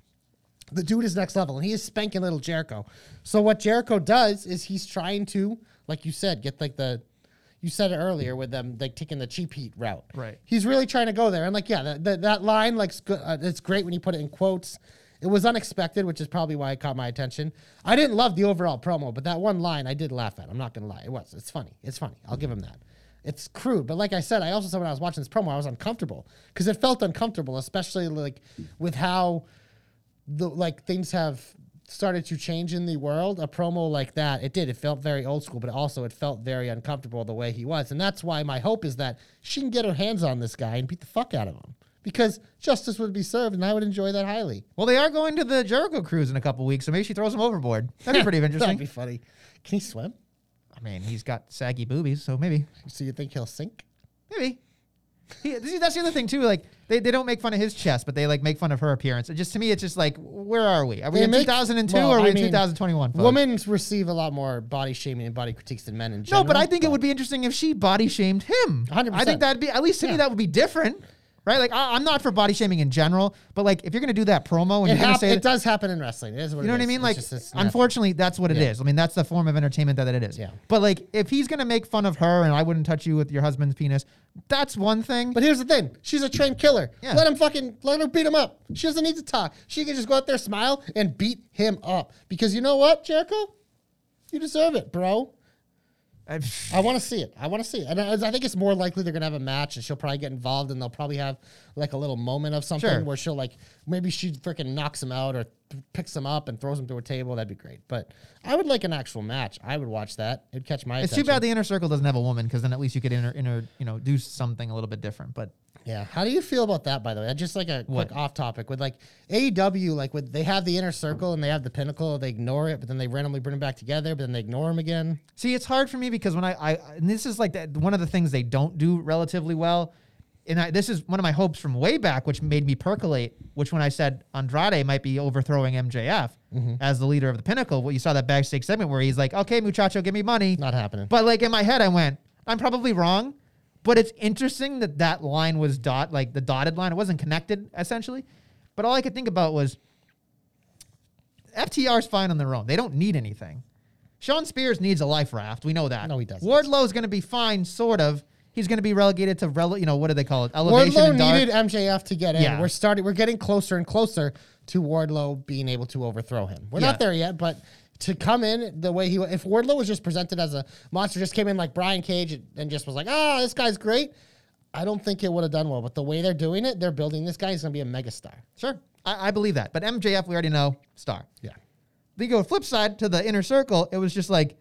the dude is next level and he is spanking little Jericho. So what Jericho does is he's trying to, like you said, get like the you said it earlier with them like taking the cheap heat route. Right. He's really trying to go there, and like yeah, that that, that line like uh, it's great when you put it in quotes. It was unexpected, which is probably why it caught my attention. I didn't love the overall promo, but that one line I did laugh at. I'm not gonna lie, it was. It's funny. It's funny. I'll give him that. It's crude, but like I said, I also said when I was watching this promo, I was uncomfortable because it felt uncomfortable, especially like with how the like things have started to change in the world. A promo like that, it did. It felt very old school, but also it felt very uncomfortable the way he was, and that's why my hope is that she can get her hands on this guy and beat the fuck out of him because justice would be served, and I would enjoy that highly. Well, they are going to the Jericho cruise in a couple weeks, so maybe she throws him overboard. That'd be (laughs) pretty interesting. That'd be funny. Can he swim? I mean, he's got saggy boobies, so maybe, So you think he'll sink? maybe. He, see, that's the other thing too. Like they, they don't make fun of his chest, but they like make fun of her appearance. It just to me, it's just like, where are we? Are we They in make- 2002 well, or are we I in mean, 2021? folks? Women receive a lot more body shaming and body critiques than men in general. No, but I think it would be interesting if she body shamed him. 100%. I think that'd be at least to me that would be different, right? Like I, I'm not for body shaming in general, but like if you're gonna do that promo and It, hap- say it does happen in wrestling. It is what You know what I mean? Like, just- unfortunately, that's what it is. Yeah. I mean, that's the form of entertainment that it is. Yeah. But like, if he's gonna make fun of her and I wouldn't touch you with your husband's penis, that's one thing. But here's the thing: she's a trained killer. Yeah. Let him fucking let her beat him up. She doesn't need to talk. She can just go out there, smile, and beat him up. Because you know what, Jericho, you deserve it, bro. I- want to see it. I want to see it. And I, I think it's more likely they're gonna have a match, and she'll probably get involved, and they'll probably have like a little moment of something Sure. where she'll like maybe she freaking knocks him out or th- picks him up and throws him to a table. That'd be great. But I would like an actual match. I would watch that. It'd catch my it's attention. too bad the inner circle doesn't have a woman because then at least you could inner, inner, you know, do something a little bit different. But Yeah. How do you feel about that, by the way? Just like a What? quick off topic with like AEW, like with they have the inner circle and they have the pinnacle, they ignore it, but then they randomly bring them back together, but then they ignore them again. See, it's hard for me because when I, I and this is like that one of the things they don't do relatively well. And I, this is one of my hopes from way back, which made me percolate. Which when I said Andrade might be overthrowing MJF Mm-hmm. as the leader of the Pinnacle, well, you saw that backstage segment where he's like, "Okay, muchacho, give me money." Not happening. But like in my head, I went, "I'm probably wrong," but it's interesting that that line was dot like the dotted line. It wasn't connected essentially, but all I could think about was FTR's fine on their own. They don't need anything. Shawn Spears needs a life raft. We know that. No, he doesn't. Wardlow's going to be fine, sort of. He's going to be relegated to, rele- you know, what do they call it? Elevation Wardlow needed MJF to get in. Yeah. We're starting we're getting closer and closer to Wardlow being able to overthrow him. We're Yeah. not there yet, but to come in the way he if Wardlow was just presented as a monster, just came in like Brian Cage and just was like, ah, this guy's great. I don't think it would have done well. But the way they're doing it, they're building this guy. He's gonna be a megastar. Sure. I, I believe that. But MJF, we already know, star. Yeah. Then you go flip side to the inner circle. It was just like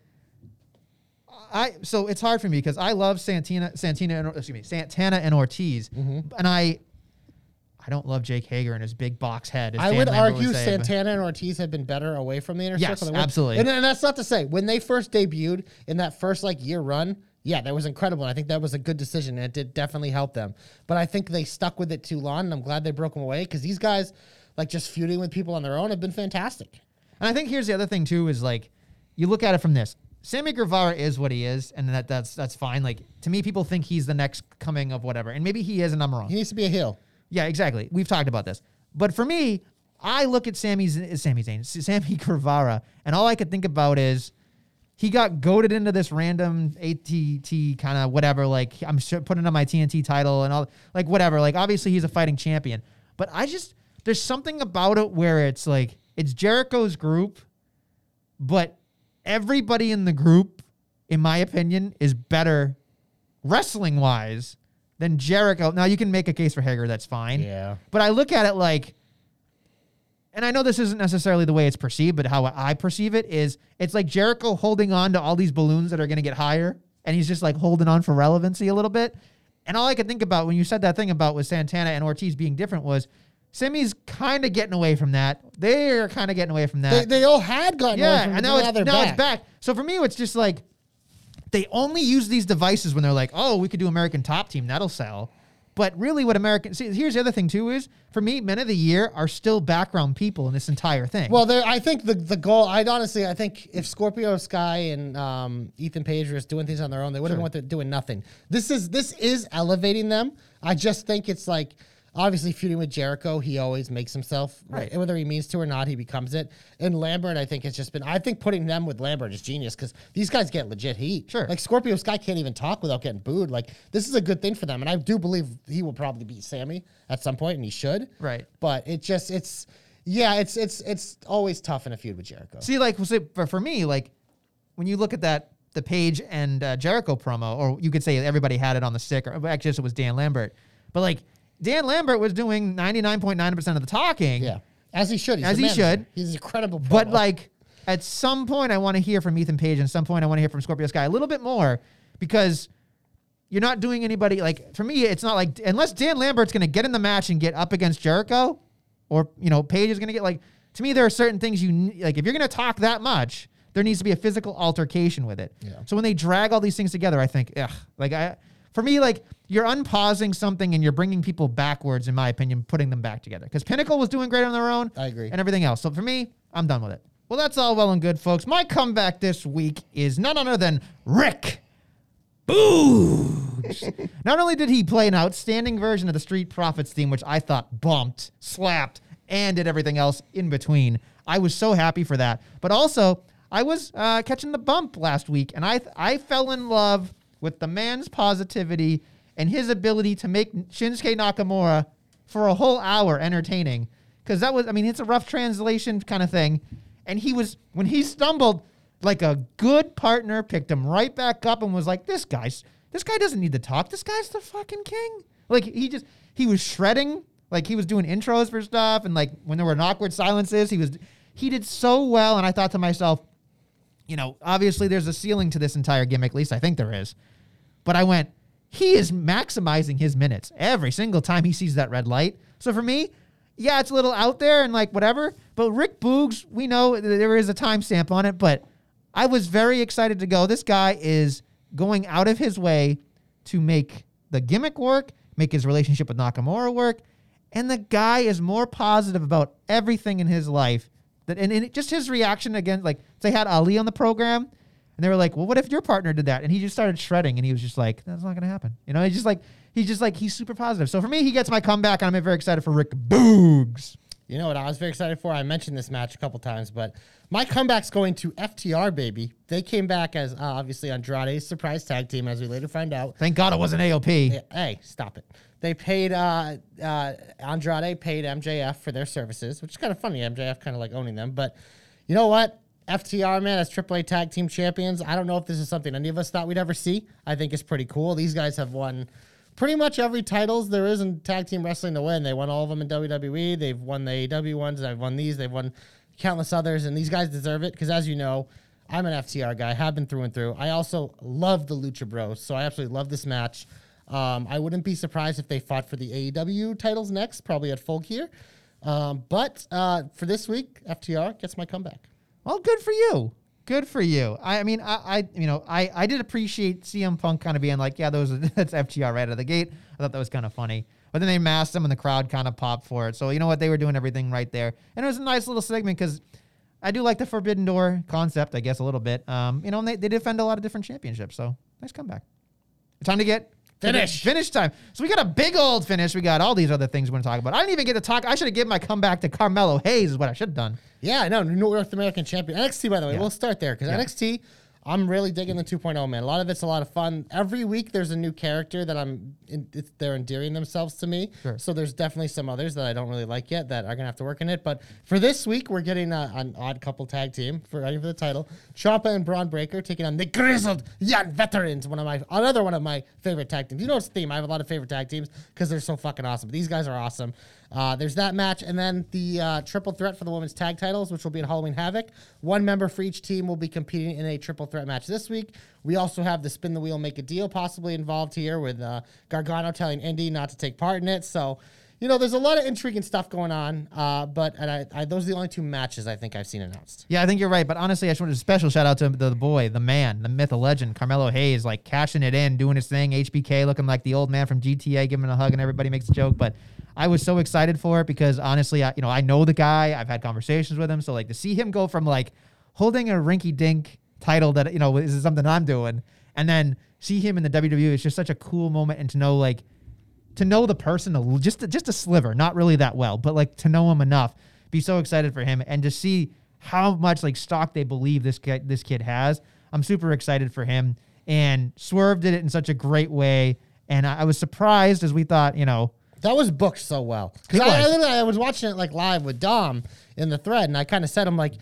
I. So it's hard for me because I love Santina, Santina, and, excuse me, Santana and Ortiz, Mm-hmm. and I. I don't love Jake Hager and his big box head. I Dan would Lambert argue say, but- Santana and Ortiz have been better away from the inner Yes, circle. when- absolutely. And, and that's not to say when they first debuted in that first like year run, yeah, that was incredible. I think that was a good decision. And it did definitely help them. But I think they stuck with it too long, and I'm glad they broke them away because these guys, like just feuding with people on their own, have been fantastic. And I think here's the other thing too is like you look at it from this. Sammy Guevara is what he is, and that that's that's fine. Like to me, people think he's the next coming of whatever, and maybe he is, and I'm wrong. He needs to be a heel. Yeah, exactly. We've talked about this. But for me, I look at Sami, Z- Sami Zayn, Sammy (laughs) Guevara, and all I could think about is he got goaded into this random ATT kind of whatever. Like I'm putting on my TNT title and all, like whatever. Like obviously he's a fighting champion, but I just there's something about it where it's like it's Jericho's group, but everybody in the group, in my opinion, is better wrestling wise than Jericho. Now you can make a case for Hager, that's fine. Yeah. But I look at it like, and I know this isn't necessarily the way it's perceived, but how I perceive it is it's like Jericho holding on to all these balloons that are going to get higher, and he's just like holding on for relevancy a little bit. And all I could think about when you said that thing about with Santana and Ortiz being different was Sammy's kind of getting away from that. They're kind of getting away from that. They, they all had gotten away Yeah, from it, and now, it's, now it's back. So for me, it's just like they only use these devices when they're like, oh, we could do American Top Team, that'll sell. But really, what American see here's the other thing too is for me, men of the year are still background people in this entire thing. Well, there. I think the the goal. I'd honestly, I think if Scorpio Sky and um, Ethan Page were just doing things on their own, they would have went to doing nothing. This is this is elevating them. I just think it's like obviously feuding with Jericho, he always makes himself Right. And whether he means to or not, he becomes it. And Lambert, I think has just been. I think putting them with Lambert is genius because these guys get legit heat. Sure. like Scorpio Sky can't even talk without getting booed. Like this is a good thing for them, and I do believe he will probably beat Sammy at some point, and he should. Right. But it just it's yeah, it's it's it's always tough in a feud with Jericho. See, like for, for me, like when you look at that the Page and uh, Jericho promo, or you could say everybody had it on the stick, or actually it was Dan Lambert, but like Dan Lambert was doing ninety nine point nine percent of the talking. yeah, as he should. He's As he manager. should. He's an incredible. But like at some point, I want to hear from Ethan Page, and at some point, I want to hear from Scorpio Sky a little bit more because you're not doing anybody like for me. It's not like unless Dan Lambert's going to get in the match and get up against Jericho, or you know Page is going to get like to me. There are certain things you like if you're going to talk that much. There needs to be a physical altercation with it. Yeah. So when they drag all these things together, I think, ugh, like I, for me, like you're unpausing something and you're bringing people backwards, in my opinion, putting them back together. Because Pinnacle was doing great on their own. I agree. And everything else. So for me, I'm done with it. Well, that's all well and good, folks. My comeback this week is none other than Rick Boogs. (laughs) Not only did he play an outstanding version of the Street Profits theme, which I thought bumped, slapped, and did everything else in between. I was so happy for that. But also, I was uh, catching the bump last week, and I I fell in love with the man's positivity and his ability to make Shinsuke Nakamura for a whole hour entertaining. Because that was, I mean, it's a rough translation kind of thing. And he was, when he stumbled, like a good partner, picked him right back up and was like, this guy's, this guy doesn't need to talk. This guy's the fucking king. Like, he just, he was shredding. Like, he was doing intros for stuff. And like, when there were awkward silences, he was, he did so well. And I thought to myself, you know, obviously there's a ceiling to this entire gimmick, at least I think there is. But I went, he is maximizing his minutes every single time he sees that red light. So for me, yeah, it's a little out there and like whatever. But Rick Boogs, we know there is a timestamp on it, but I was very excited to go. This guy is going out of his way to make the gimmick work, make his relationship with Nakamura work, and the guy is more positive about everything in his life. That and, and just his reaction again, like they had Ali on the program, and they were like, "Well, what if your partner did that?" And he just started shredding, and he was just like, "That's not gonna happen." You know, he's just like he's just like he's super positive. So for me, he gets my comeback, and I'm very excited for Rick Boogs. You know what I was very excited for? I mentioned this match a couple times, but my comeback's going to FTR, baby. They came back as uh, obviously Andrade's surprise tag team, as we later find out. Thank God it wasn't AOP. Yeah, Hey, stop it. They paid uh, uh, Andrade paid MJF for their services, which is kind of funny. MJF kind of like owning them, but you know what? FTR man as AAA tag team champions. I don't know if this is something any of us thought we'd ever see. I think it's pretty cool. These guys have won pretty much every titles there is in tag team wrestling to win. They won all of them in WWE. They've won the AEW ones. They've won these. They've won countless others, and these guys deserve it because, as you know, I'm an FTR guy. Have been through and through. I also love the Lucha Bros, so I absolutely love this match. Um, I wouldn't be surprised if they fought for the AEW titles next, probably at Full Gear. Um, but uh, for this week, FTR gets my comeback. Well, good for you. Good for you. I, I mean, I, I, you know, I, I did appreciate CM Punk kind of being like, yeah, those (laughs) that's FTR right out of the gate. I thought that was kind of funny. But then they masked him, and the crowd kind of popped for it. So you know what? They were doing everything right there, and it was a nice little segment because I do like the Forbidden Door concept, I guess, a little bit. Um, you know, they, they defend a lot of different championships. So nice comeback. Time to get Finish. Finish time. So we got a big old finish. We got all these other things we're gonna talk about. I didn't even get to talk. I should have given my comeback to Carmelo Hayes. Is what I should have done. Yeah, I know. North American champion. NXT, by the way, Yeah. we'll start there because Yeah. NXT, I'm really digging the 2.0, man. A lot of it's a lot of fun. Every week there's a new character that I'm, in, it's, they're endearing themselves to me. Sure. So there's definitely some others that I don't really like yet that are going to have to work in it. But for this week, we're getting a, an odd couple tag team for ready for the title. Ciampa and Bron Breakker taking on the grizzled young veterans, one of my, another one of my favorite tag teams. You know it's the theme. I have a lot of favorite tag teams because they're so fucking awesome. These guys are awesome. Uh, there's that match, and then the uh, triple threat for the women's tag titles, which will be at Halloween Havoc. One member for each team will be competing in a triple threat match this week. We also have the spin the wheel, make a deal possibly involved here with uh, Gargano telling Indi not to take part in it. So, you know, there's a lot of intriguing stuff going on. Uh, but and I, I, those are the only two matches I think I've seen announced. Yeah, I think you're right. But honestly, I just wanted a special shout out to the, the boy, the man, the myth, the legend, Carmelo Hayes, like cashing it in, doing his thing. HBK looking like the old man from GTA, giving a hug, and everybody makes a joke. But I was so excited for it because honestly, I, you know, I know the guy. I've had conversations with him, so like to see him go from like holding a rinky dink title that you know is something I'm doing, and then see him in the WWE is just such a cool moment, and to know like to know the person a, l- just just a sliver, not really that well, but like to know him enough, be so excited for him and to see how much like stock they believe this this kid has. I'm super excited for him. And Swerve did it in such a great way, and I, I was surprised as we thought, you know, That was booked so well. Because I, I, was. literally- I was watching it like live with Dom in the thread, and I kind of said, "I'm like,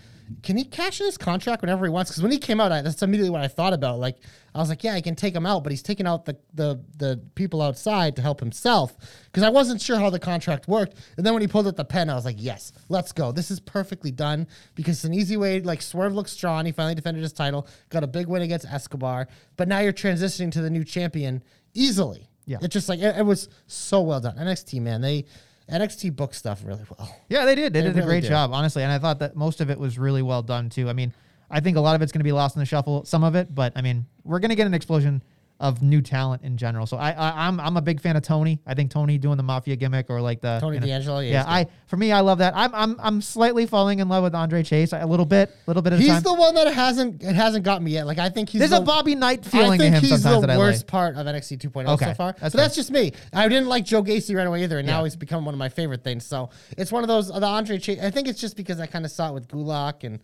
can he cash in his contract whenever he wants?" Because when he came out, I, that's immediately what I thought about. Like, I was like, "Yeah, I can take him out, but he's taking out the the the people outside to help himself." Because I wasn't sure how the contract worked, and then when he pulled out the pen, I was like, "Yes, let's go. This is perfectly done." Because it's an easy way. Like Swerve looks strong. He finally defended his title, got a big win against Escobar, but now you're transitioning to the new champion easily. Yeah. It's just like it, it was so well done. NXT man, they NXT book stuff really well. Yeah, they did. They, They did a great did. job, honestly. And I thought that most of it was really well done too. I mean, I think a lot of it's going to be lost in the shuffle, some of it, but I mean, we're going to get an explosion of new talent in general. So I, I I'm I'm a big fan of Tony. I think Tony doing the mafia gimmick or like the Tony you know- D'Angelo, yeah, Yeah. I for me I love that. I'm I'm I'm slightly falling in love with Andre Chase a little bit, a little bit at He's time. the one that hasn't it hasn't got me yet. Like I think he's There's the, a Bobby Knight I feeling think in him he's sometimes the I worst like. part of NXT 2.0 Okay, so far. that's but that's just me. I didn't like Joe Gacy right away either, and now he's become one of my favorite things. So it's one of those the Andre. Chase, I think it's just because I kind of saw it with Gulak and.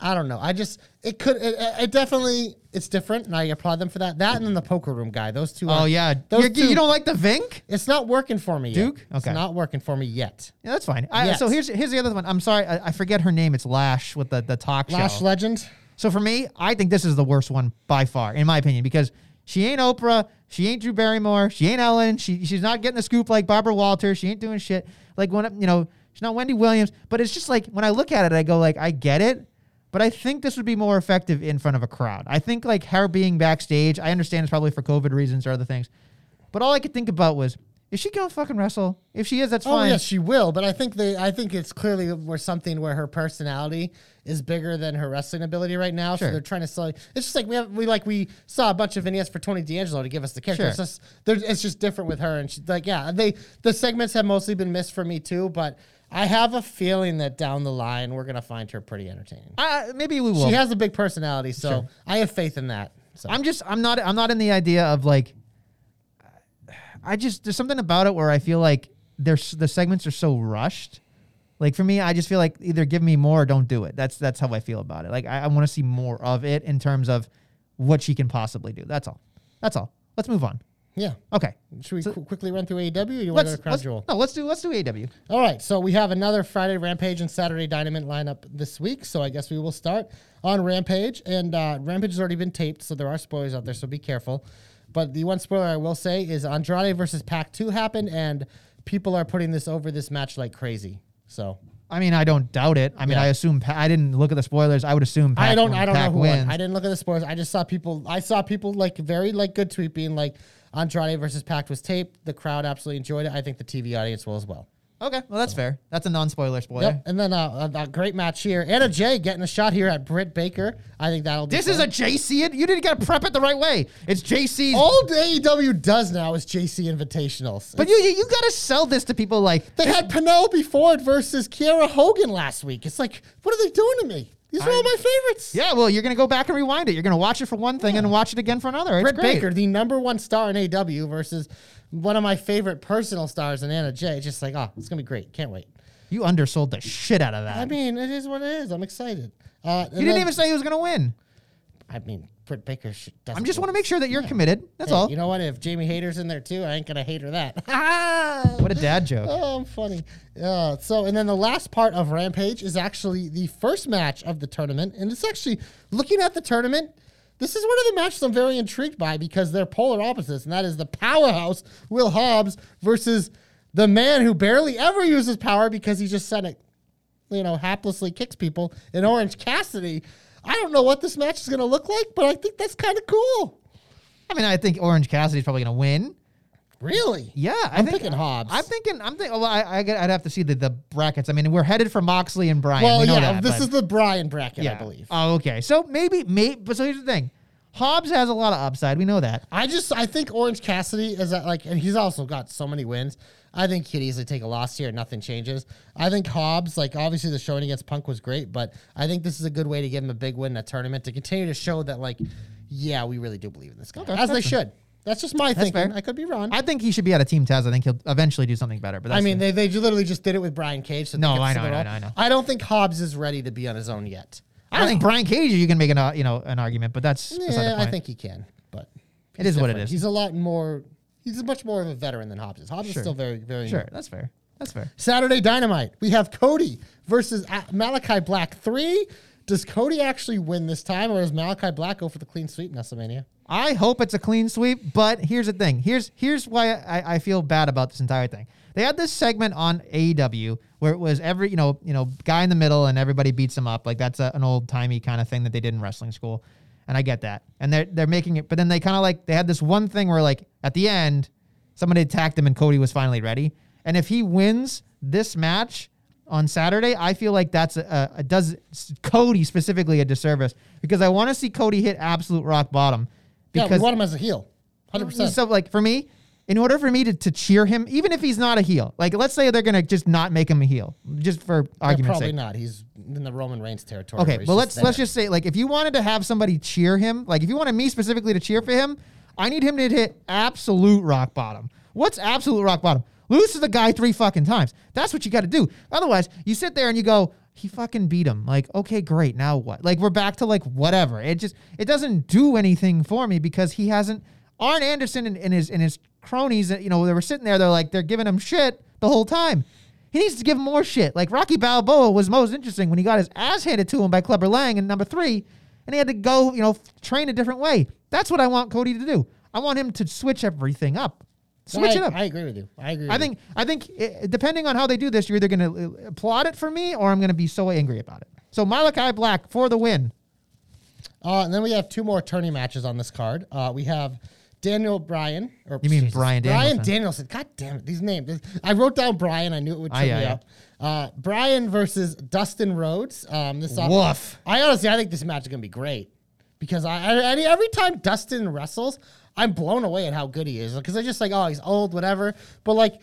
I don't know. I just it could it, it definitely it's different, and I applaud them for that. That and then the poker room guy. Those two. Oh are- yeah, those two, you don't like the Vink? It's not working for me. Duke? Yet. It's Okay. not working for me yet. Yeah, that's fine. I, So here's here's the other one. I'm sorry, I, I forget her name. It's Lash with the the talk Lash show. Legend. So for me, I think this is the worst one by far, in my opinion, because she ain't Oprah, she ain't Drew Barrymore, she ain't Ellen, she she's not getting the scoop like Barbara Walters, she ain't doing shit like when you know she's not Wendy Williams. But it's just like when I look at it, I go like, I get it, but I think this would be more effective in front of a crowd. I think like her being backstage, I understand it's probably for COVID reasons or other things, but all I could think about was. Is she gonna fucking wrestle? If she is, that's Oh fine. yes, she will. But I think they, I think it's clearly where something where her personality is bigger than her wrestling ability right now. Sure. So they're trying to sell. It's just like we have, we like we saw a bunch of vignettes for Tony D'Angelo to give us the character. Sure. It's just it's just different with her, and she's like, yeah, they the segments have mostly been missed for me too. But I have a feeling that down the line we're gonna find her pretty entertaining. Uh, maybe we will. She has a big personality, so Sure. I have faith in that. So I'm just I'm not I'm not in the idea of like I just there's something about it where I feel like there's the segments are so rushed. Like for me, I just feel like either give me more or don't do it. That's that's how I feel about it. Like I, I want to see more of it in terms of what she can possibly do. That's all. That's all. Let's move on. Yeah. Okay. Should we So- qu- quickly run through AEW? Or you want to go to Crown Jewel? no. Let's do let's do AW. All right, so we have another Friday Rampage and Saturday Dynamite lineup this week. So I guess we will start on Rampage, and uh, Rampage has already been taped, so there are spoilers out there. So be careful. But the one spoiler I will say is Andrade versus Pac Two happened, and people are putting this over this match like crazy. So I mean, I don't doubt it. I mean, Yeah. I assume Pa- I didn't look at the spoilers. I would assume Pac, I don't, I don't Pac know who wins. won. I didn't look at the spoilers. I just saw people. I saw people like very like good tweet being like Andrade versus Pac was taped. The crowd absolutely enjoyed it. I think the TV audience will as well. Okay, well that's fair. That's a non-spoiler spoiler. Yep. And then uh, a, a great match here. Anna Jay getting a shot here at Britt Baker. I think that'll be This is a JC. You didn't get to prep it the right way. It's JC's. all AEW does now is JC Invitationals. but you, you you gotta sell this to people like they had Penelope Ford versus Kiera Hogan last week. It's like, what are they doing to me? These are all my favorites. yeah. Well, you're gonna go back and rewind it. You're gonna watch it for one thing and watch it again for another. It's Britt great. Baker, the number one star in AW versus one of my favorite personal stars in Anna Jay. It's just like, oh, it's gonna be great. Can't wait. You undersold the shit out of that. I mean, it is what it is. I'm excited. Uh, you didn't even say he was gonna win. I mean, Britt Baker should. I just want to make sure that you're committed. That's Hey, all. You know what? If Jamie Hayter's in there too, I ain't gonna hate her that. (laughs) what a dad (laughs) joke. Oh, I'm funny. Uh, so, and then the last part of Rampage is actually the first match of the tournament. And it's actually looking at the tournament. This is one of the matches I'm very intrigued by because they're polar opposites, and that is the powerhouse Will Hobbs versus the man who barely ever uses power because he just said it, you know, haplessly kicks people in Orange Cassidy. I don't know what this match is going to look like, but I think that's kind of cool. I mean, I think Orange Cassidy's probably gonna win. Really? Yeah, I I'm think, picking Hobbs. I'm thinking. I'm thinking. Well, I, I, I'd have to see the, the brackets. I mean, we're headed for Moxley and Bryan. Well, we yeah, that, this is the Bryan bracket, I believe. Oh, okay. So maybe, maybe. But so here's the thing: Hobbs has a lot of upside. We know that. I just I think Orange Cassidy is that like, and he's also got so many wins. I think he'd easily take a loss here. And nothing changes. I think Hobbs, like obviously the showing against Punk was great, but I think this is a good way to give him a big win in a tournament to continue to show that like, yeah, we really do believe in this guy, as they that's should. That's just my thinking. fair. I could be wrong. I think he should be out of Team Taz. I think he'll eventually do something better. But that's I mean, the- they, they literally just did it with Brian Cage. So No, I know, I know. I know, I know. I don't think Hobbs is ready to be on his own yet. I don't think Brian Cage. You can make an uh, you know an argument, but that's Yeah, I think he can, but it is is what it is. He's a lot more. He's much more of a veteran than Hobbs is. Hobbs Sure. is still very, very sure new. that's fair. That's fair. Saturday Dynamite. We have Cody versus Malachi Black three. Does Cody actually win this time, or does Malachi Black go for the clean sweep in WrestleMania? I hope it's a clean sweep, but here's the thing. Here's here's why I, I feel bad about this entire thing. They had this segment on AEW where it was every you know you know guy in the middle and everybody beats him up like that's a, an old timey kind of thing that they did in wrestling school, and I get that. And they're they're making it, but then they kind of like they had this one thing where like at the end somebody attacked him and Cody was finally ready. And if he wins this match on Saturday, I feel like that's a, a, does Cody specifically a disservice because I want to see Cody hit absolute rock bottom. Yeah, Because we want him as a heel, hundred percent. so like for me, in order for me to, to cheer him, even if he's not a heel, like let's say they're gonna just not make him a heel, just for argument's Probably sake. not. He's in the Roman Reigns territory. Okay, well let's there. let's just say like if you wanted to have somebody cheer him, like if you wanted me specifically to cheer for him, I need him to hit absolute rock bottom. What's absolute rock bottom? Lose to the guy three fucking times. That's what you got to do. Otherwise, you sit there and you go, he fucking beat him. Like, okay, great. Now what? Like, we're back to like whatever. It just it doesn't do anything for me because he hasn't. Arn Anderson and, and his and his cronies, you know, they were sitting there. They're like they're giving him shit the whole time. He needs to give him more shit. Like Rocky Balboa was most interesting when he got his ass handed to him by Clubber Lang in number three, and he had to go, you know, train a different way. That's what I want Cody to do. I want him to switch everything up. Switch I, it up. I agree with you. I agree. I with think I think eh, depending on how they do this, you're either going to applaud it for me or I'm going to be so angry about it. So Malachi Black for the win. Uh, and then we have two more tourney matches on this card. Uh, we have Daniel Bryan. Or You mean Bryan Danielson. Bryan Danielson. God damn it, these names. I wrote down Bryan. I knew it would trip me up. Uh, Bryan versus Dustin Rhodes. Um, this Woof. I honestly, I think this match is gonna be great because I, I, I every time Dustin wrestles, I'm blown away at how good he is because I just like, oh, he's old, whatever. But like,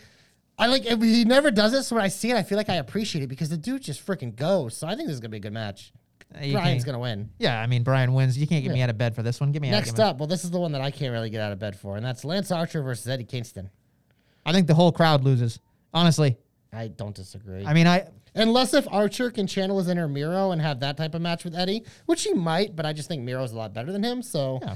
I like if he never does it. So when I see it, I feel like I appreciate it because the dude just freaking goes. So I think this is gonna be a good match. Uh, you Bryan's gonna win. Yeah, I mean Bryan wins. You can't get me out of bed for this one. Get me Next out. me- up, well, this is the one that I can't really get out of bed for, and that's Lance Archer versus Eddie Kingston. I think the whole crowd loses. Honestly, I don't disagree. I mean I Unless if Archer can channel his inner Miro and have that type of match with Eddie, which he might, but I just think Miro's a lot better than him. So, Yeah.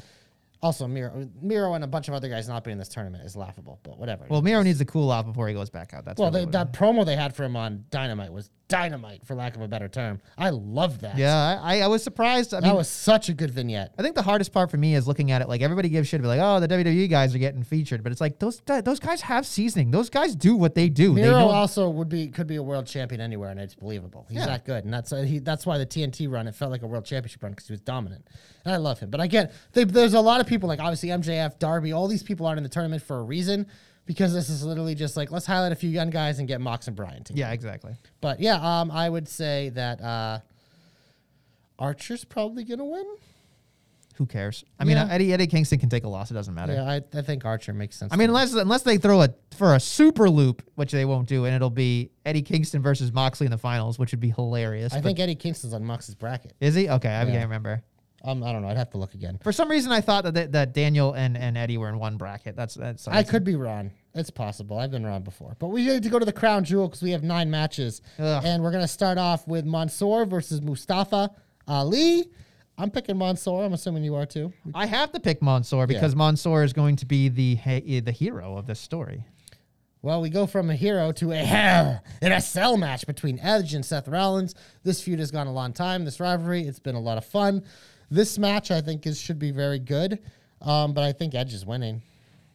also Miro, Miro and a bunch of other guys not being in this tournament is laughable. But whatever. well Miro needs to cool off before he goes back out. That's well, they, that promo they had for him on Dynamite was dynamite, for lack of a better term. I love that. yeah, I, I was surprised. I that mean, was such a good vignette. I think the hardest part for me is looking at it like everybody gives shit, be like, oh, the WWE guys are getting featured, but it's like those those guys have seasoning. Those guys do what they do. they Miro know also would be could be a world champion anywhere, and it's believable. He's Yeah. that good, and that's uh, he. That's why the TNT run it felt like a world championship run because he was dominant, and I love him. But I get they, there's a lot of people like obviously MJF, Darby, all these people aren't in the tournament for a reason because this is literally just like let's highlight a few young guys and get Mox and Bryan. Together. yeah, exactly. But yeah, um, I would say that uh, Archer's probably gonna win. Who cares? I mean, Yeah. Eddie Eddie Kingston can take a loss. It doesn't matter. Yeah, I, I think Archer makes sense. I mean, to me. unless unless they throw it for a super loop, which they won't do, and it'll be Eddie Kingston versus Moxley in the finals, which would be hilarious. I but- think Eddie Kingston's on Mox's bracket. is he okay? I Yeah. can't remember. Um, I don't know. I'd have to look again. For some reason, I thought that that, that Daniel and, and Eddie were in one bracket. That's that's. I could be wrong. It's possible. I've been wrong before. But we need to go to the crown jewel because we have nine matches. Ugh. And we're going to start off with Mansoor versus Mustafa Ali. I'm picking Mansoor. I'm assuming you are too. I have to pick Mansoor because Mansoor is going to be the he- the hero of this story. Well, we go from a hero to a hell in a cell match between Edge and Seth Rollins. This feud has gone a long time. This rivalry, it's been a lot of fun. This match, I think, is should be very good. Um, but I think Edge is winning.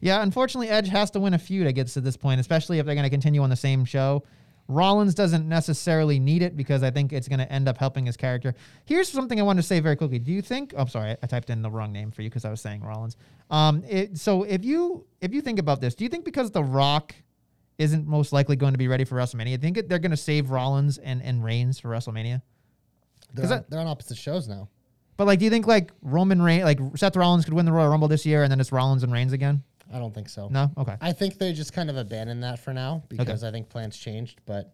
Yeah, unfortunately, Edge has to win a feud. I guess at this point, especially if they're going to continue on the same show. Rollins doesn't necessarily need it because I think it's going to end up helping his character. Here's something I wanted to say very quickly. Do you think? Oh, I'm sorry, I typed in the wrong name for you because I was saying Rollins. Um, it, so if you if you think about this, do you think because The Rock isn't most likely going to be ready for WrestleMania, do you think they're going to save Rollins and and Reigns for WrestleMania? They're, on, that- they're on opposite shows now. But like, do you think like Roman Reigns, like Seth Rollins could win the Royal Rumble this year, and then it's Rollins and Reigns again? I don't think so. No, okay. I think they just kind of abandoned that for now because I think plans changed. But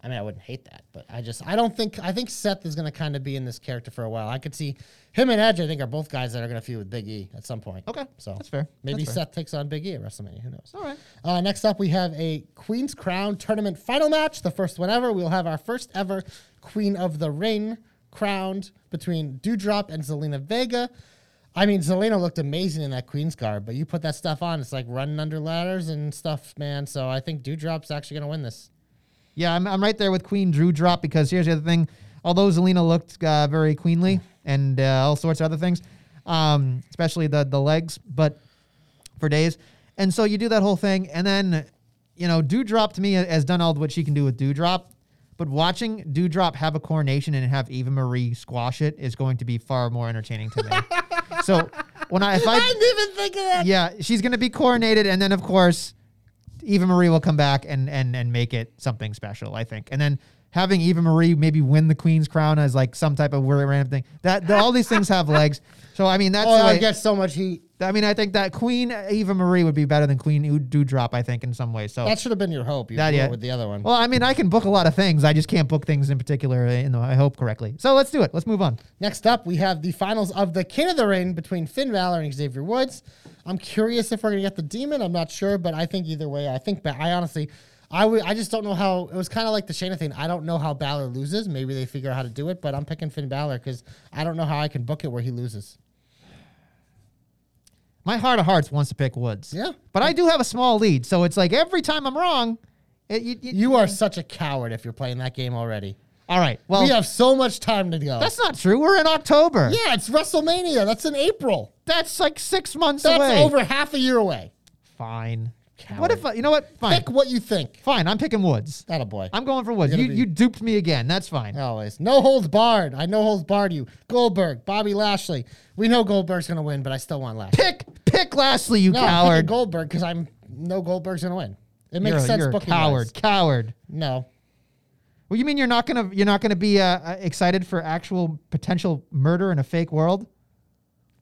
I mean, I wouldn't hate that, but I just I don't think I think Seth is going to kind of be in this character for a while. I could see him and Edge. I think are both guys that are going to feud with Big E at some point. Okay, so that's fair. Maybe That's fair. Seth takes on Big E at WrestleMania. Who knows? All right. Uh, next up, we have a Queen's Crown tournament final match, the first one ever. We'll have our first ever Queen of the Ring crowned between Doudrop and Zelina Vega. I mean, Zelina looked amazing in that Queen's garb, but you put that stuff on, it's like running under ladders and stuff, man. So I think Doudrop's actually going to win this. Yeah, I'm, I'm right there with Queen Doudrop because here's the other thing. Although Zelina looked uh, very queenly and uh, all sorts of other things, um, especially the the legs, but for days. And so you do that whole thing, and then you know Doudrop to me has done all what she can do with Doudrop. But watching Doudrop have a coronation and have Eva Marie squash it is going to be far more entertaining to me. (laughs) so when I if I didn't even think of that. yeah, she's going to be coronated, and then of course, Eva Marie will come back and and and make it something special. I think, and then having Eva Marie maybe win the Queen's crown as like some type of weird random thing. That the, all these things have (laughs) legs. So I mean, that's Oh, I get so much heat. I mean, I think that Queen Eva Marie would be better than Queen Doudrop. I think in some ways. So That should have been your hope. You That, yeah. with the other one. well, I mean, I can book a lot of things. I just can't book things in particular. Uh, in the I hope correctly. So let's do it. Let's move on. Next up, we have the finals of the King of the Ring between Finn Balor and Xavier Woods. I'm curious if we're gonna get the Demon. I'm not sure, but I think either way, I think I honestly, I would, I just don't know how. It was kind of like the Shayna thing. I don't know how Balor loses. Maybe they figure out how to do it, but I'm picking Finn Balor because I don't know how I can book it where he loses. My heart of hearts wants to pick Woods. Yeah. But I do have a small lead, so it's like every time I'm wrong. It, you, you- You are such a coward if you're playing that game already. all right. Well, we have so much time to go. That's not true. We're in October. yeah, it's WrestleMania. That's in April. That's like six months That's away. over half a year away. Fine. Coward. What if I, you know what? Fine. Pick what you think. Fine. I'm picking Woods. That a boy. I'm going for Woods. You be- you duped me again. That's fine. Always. No holds barred. I no holds barred you. Goldberg, Bobby Lashley. We know Goldberg's gonna win, but I still want Lashley. Pick pick Lashley, you no, I'm coward. Goldberg because I'm no Goldberg's gonna win. It makes you're, sense. you're booking coward. wise. Coward. No. Well, you mean you're not gonna you're not gonna be uh, uh, excited for actual potential murder in a fake world?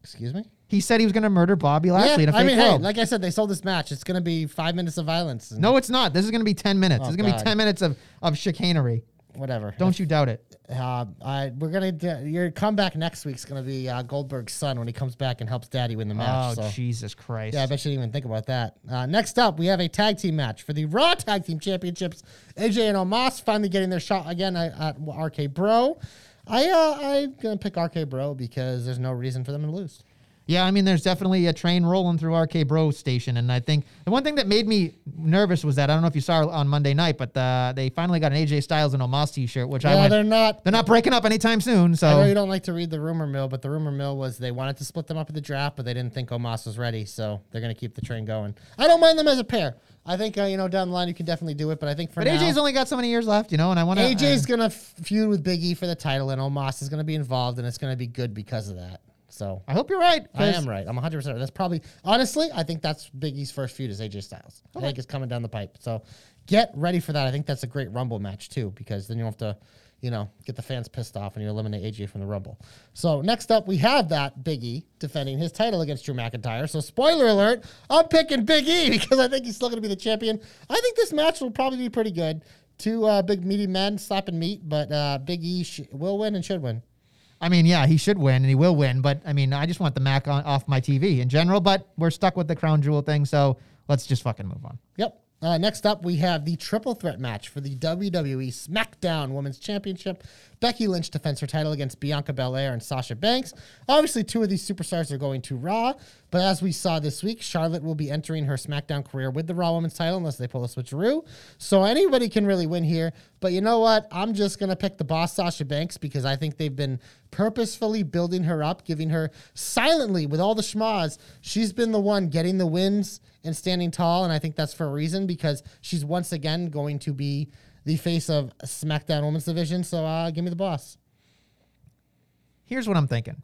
Excuse me. He said he was gonna murder Bobby Lashley in a I mean, hey, world. like I said, they sold this match. It's gonna be five minutes of violence. no, it's not. This is gonna be ten minutes. Oh, this is gonna be ten minutes of of chicanery. whatever. Don't you doubt it. Uh, I we're gonna do, your comeback next week's gonna be uh, Goldberg's son when he comes back and helps Daddy win the match. oh so. Jesus Christ! Yeah, I bet you didn't even think about that. Uh, next up, we have a tag team match for the Raw Tag Team Championships. AJ and Omos finally getting their shot again at, at RK Bro. I uh, I'm gonna pick RK Bro because there's no reason for them to lose. Yeah, I mean, there's definitely a train rolling through RK Bro Station, and I think the one thing that made me nervous was that I don't know if you saw on Monday night, but uh, they finally got an AJ Styles and Omos T-shirt, which I Yeah, went, they're not. they're not breaking up anytime soon. So I know you don't like to read the rumor mill, but the rumor mill was they wanted to split them up at the draft, but they didn't think Omos was ready, so they're gonna keep the train going. I don't mind them as a pair. I think uh, you know down the line you can definitely do it, but I think for but now, AJ's only got so many years left, you know, and I want. AJ's gonna feud with Big E for the title, and Omos is gonna be involved, and it's gonna be good because of that. So I hope you're right. I am right. I'm 100. percent That's probably honestly. I think that's Big E's first feud is AJ Styles. I think it's coming down the pipe. So get ready for that. I think that's a great Rumble match too, because then you don't have to, you know, get the fans pissed off and you eliminate AJ from the Rumble. So next up, we have that Big E defending his title against Drew McIntyre. So spoiler alert, I'm picking Big E (laughs) because I think he's still going to be the champion. I think this match will probably be pretty good. Two uh, big meaty men slapping meat, but uh, Big E sh- will win and should win. I mean, yeah, he should win and he will win, but I mean, I just want the Mac on, off my TV in general. But we're stuck with the crown jewel thing, so let's just fucking move on. Yep. Uh, next up, we have the triple threat match for the WWE SmackDown Women's Championship. Becky Lynch defends her title against Bianca Belair and Sasha Banks. Obviously, two of these superstars are going to Raw, but as we saw this week, Charlotte will be entering her SmackDown career with the Raw Women's title unless they pull a switcheroo. So anybody can really win here. But you know what? I'm just going to pick the boss, Sasha Banks, because I think they've been purposefully building her up, giving her silently with all the schmas. She's been the one getting the wins and standing tall, and I think that's for a reason because she's once again going to be the face of SmackDown Women's Division. So uh, give me the boss. Here's what I'm thinking.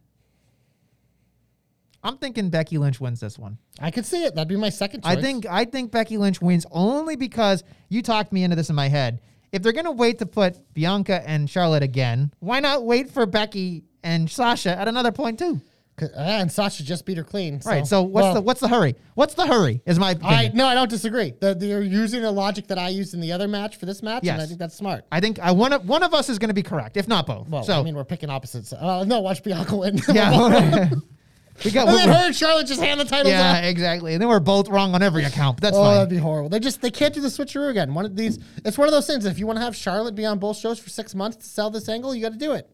I'm thinking Becky Lynch wins this one. I could see it. That'd be my second choice. I think I think Becky Lynch wins only because you talked me into this in my head. If they're gonna wait to put Bianca and Charlotte again, why not wait for Becky and Sasha at another point too? Uh, and Sasha just beat her clean. Right. So what's well, the what's the hurry? What's the hurry? Is my opinion. I no, I don't disagree. The, they're using the logic that I used in the other match for this match, and I think that's smart. I think I one of one of us is going to be correct, if not both. Well, so I mean, we're picking opposites. Uh, no, watch Bianca win. (laughs) yeah, (laughs) we got. and then her and Charlotte just hand the titles yeah, off. exactly. And then we're both wrong on every account. That's Oh, fine. that'd be horrible. They just they can't do the switcheroo again. One of these, it's one of those things. If you want to have Charlotte be on both shows for six months to sell this angle, you got to do it.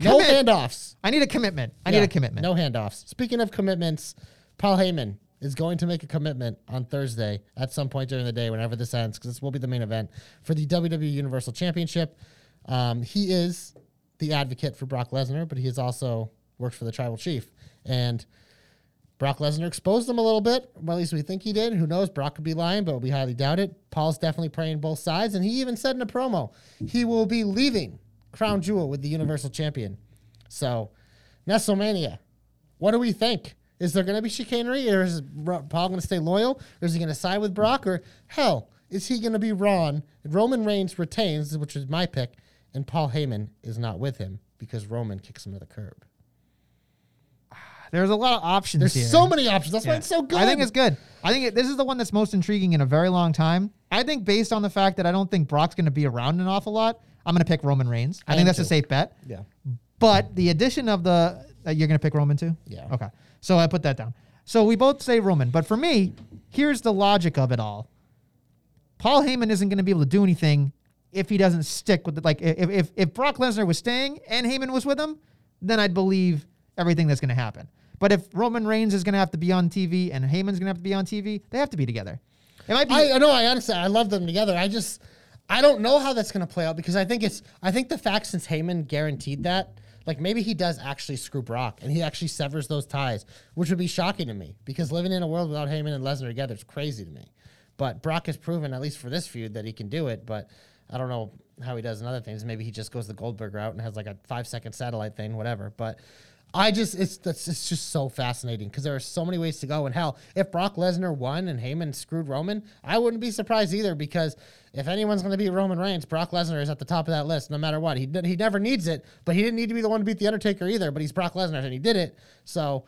No Commit. handoffs. I need a commitment. I Yeah, need a commitment. No handoffs. Speaking of commitments, Paul Heyman is going to make a commitment on Thursday at some point during the day, whenever this ends, because this will be the main event for the WWE Universal Championship. Um, he is the advocate for Brock Lesnar, but he has also worked for the Tribal Chief. And Brock Lesnar exposed him a little bit. Well, at least we think he did. Who knows? Brock could be lying, but we highly doubt it. Paul's definitely praying both sides, and he even said in a promo he will be leaving Crown Jewel with the Universal Champion. So, WrestleMania, what do we think? Is there going to be chicanery, or is Paul going to stay loyal, or is he going to side with Brock, or hell, is he going to be Ron? Roman Reigns retains, which is my pick, and Paul Heyman is not with him because Roman kicks him to the curb. There's a lot of options There's here. so many options. That's why it's so good. I think it's good. I think it, this is the one that's most intriguing in a very long time. I think based on the fact that I don't think Brock's going to be around an awful lot, I'm going to pick Roman Reigns. I, I think am that's a safe bet. Yeah. But the addition of the uh, you're going to pick Roman too? Yeah. Okay. So I put that down. So we both say Roman, but for me, here's the logic of it all. Paul Heyman isn't going to be able to do anything if he doesn't stick with it. Like if if if Brock Lesnar was staying and Heyman was with him, then I'd believe everything that's going to happen. But if Roman Reigns is going to have to be on TV and Heyman's going to have to be on TV, they have to be together. It might be. I I know. I honestly, I love them together. I just, I don't know how that's going to play out because I think it's, I think the fact since Heyman guaranteed that, like maybe he does actually screw Brock and he actually severs those ties, which would be shocking to me because living in a world without Heyman and Lesnar together is crazy to me. But Brock has proven, at least for this feud, that he can do it. But I don't know how he does in other things. Maybe he just goes the Goldberg route and has like a five second satellite thing, whatever. But I just it's that's it's just so fascinating because there are so many ways to go. And hell, if Brock Lesnar won and Heyman screwed Roman, I wouldn't be surprised either because if anyone's going to beat Roman Reigns, Brock Lesnar is at the top of that list no matter what. He he never needs it, but he didn't need to be the one to beat the Undertaker either. But he's Brock Lesnar and he did it. So.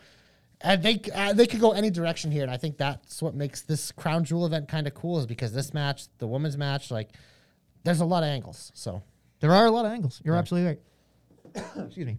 And they uh, they could go any direction here, and I think that's what makes this crown jewel event kind of cool. Is because this match, the women's match, like there's a lot of angles. So There are a lot of angles. You're absolutely right. (coughs) Excuse me.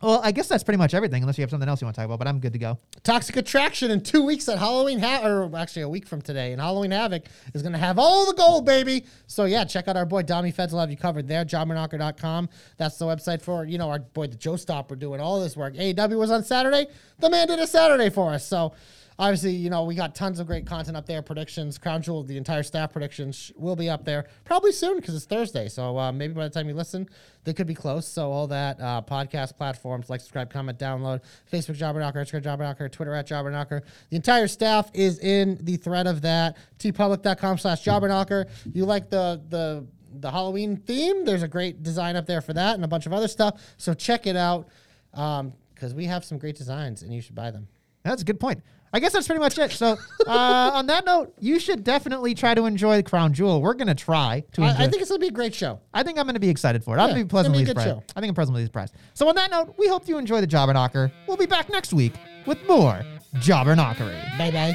Well, I guess that's pretty much everything, unless you have something else you want to talk about. But I'm good to go. Toxic Attraction in two weeks at Halloween, ha- or actually a week from today, and Halloween Havoc is going to have all the gold, baby. So yeah, check out our boy Dommy Feds will have you covered there. Jobberknocker.com. That's the website for you know our boy the Joe Stopper doing all this work. AEW was on Saturday. The man did a Saturday for us. So obviously, you know we got tons of great content up there. Predictions, Crown Jewel, the entire staff predictions will be up there probably soon because it's Thursday. So uh, maybe by the time you listen, they could be close. So all that uh, podcast platforms like subscribe, comment, download, Facebook Jobberknocker, Instagram Jobberknocker, Twitter at Jobberknocker. The entire staff is in the thread of that. teepublic.com slash Jobberknocker. You like the the the Halloween theme? There's a great design up there for that and a bunch of other stuff. So check it out because we have some great designs and you should buy them. That's a good point. I guess that's pretty much it. So, uh, on that note, you should definitely try to enjoy the Crown Jewel. We're gonna try to enjoy. I, I think it's gonna be a great show. I think I'm going to be excited for it. I'll Yeah, be gonna pleasantly be a good surprised. I think I'm pleasantly surprised. So on that note, we hope you enjoy the Jobber Knocker. We'll be back next week with more Jobber Knockery. Bye bye.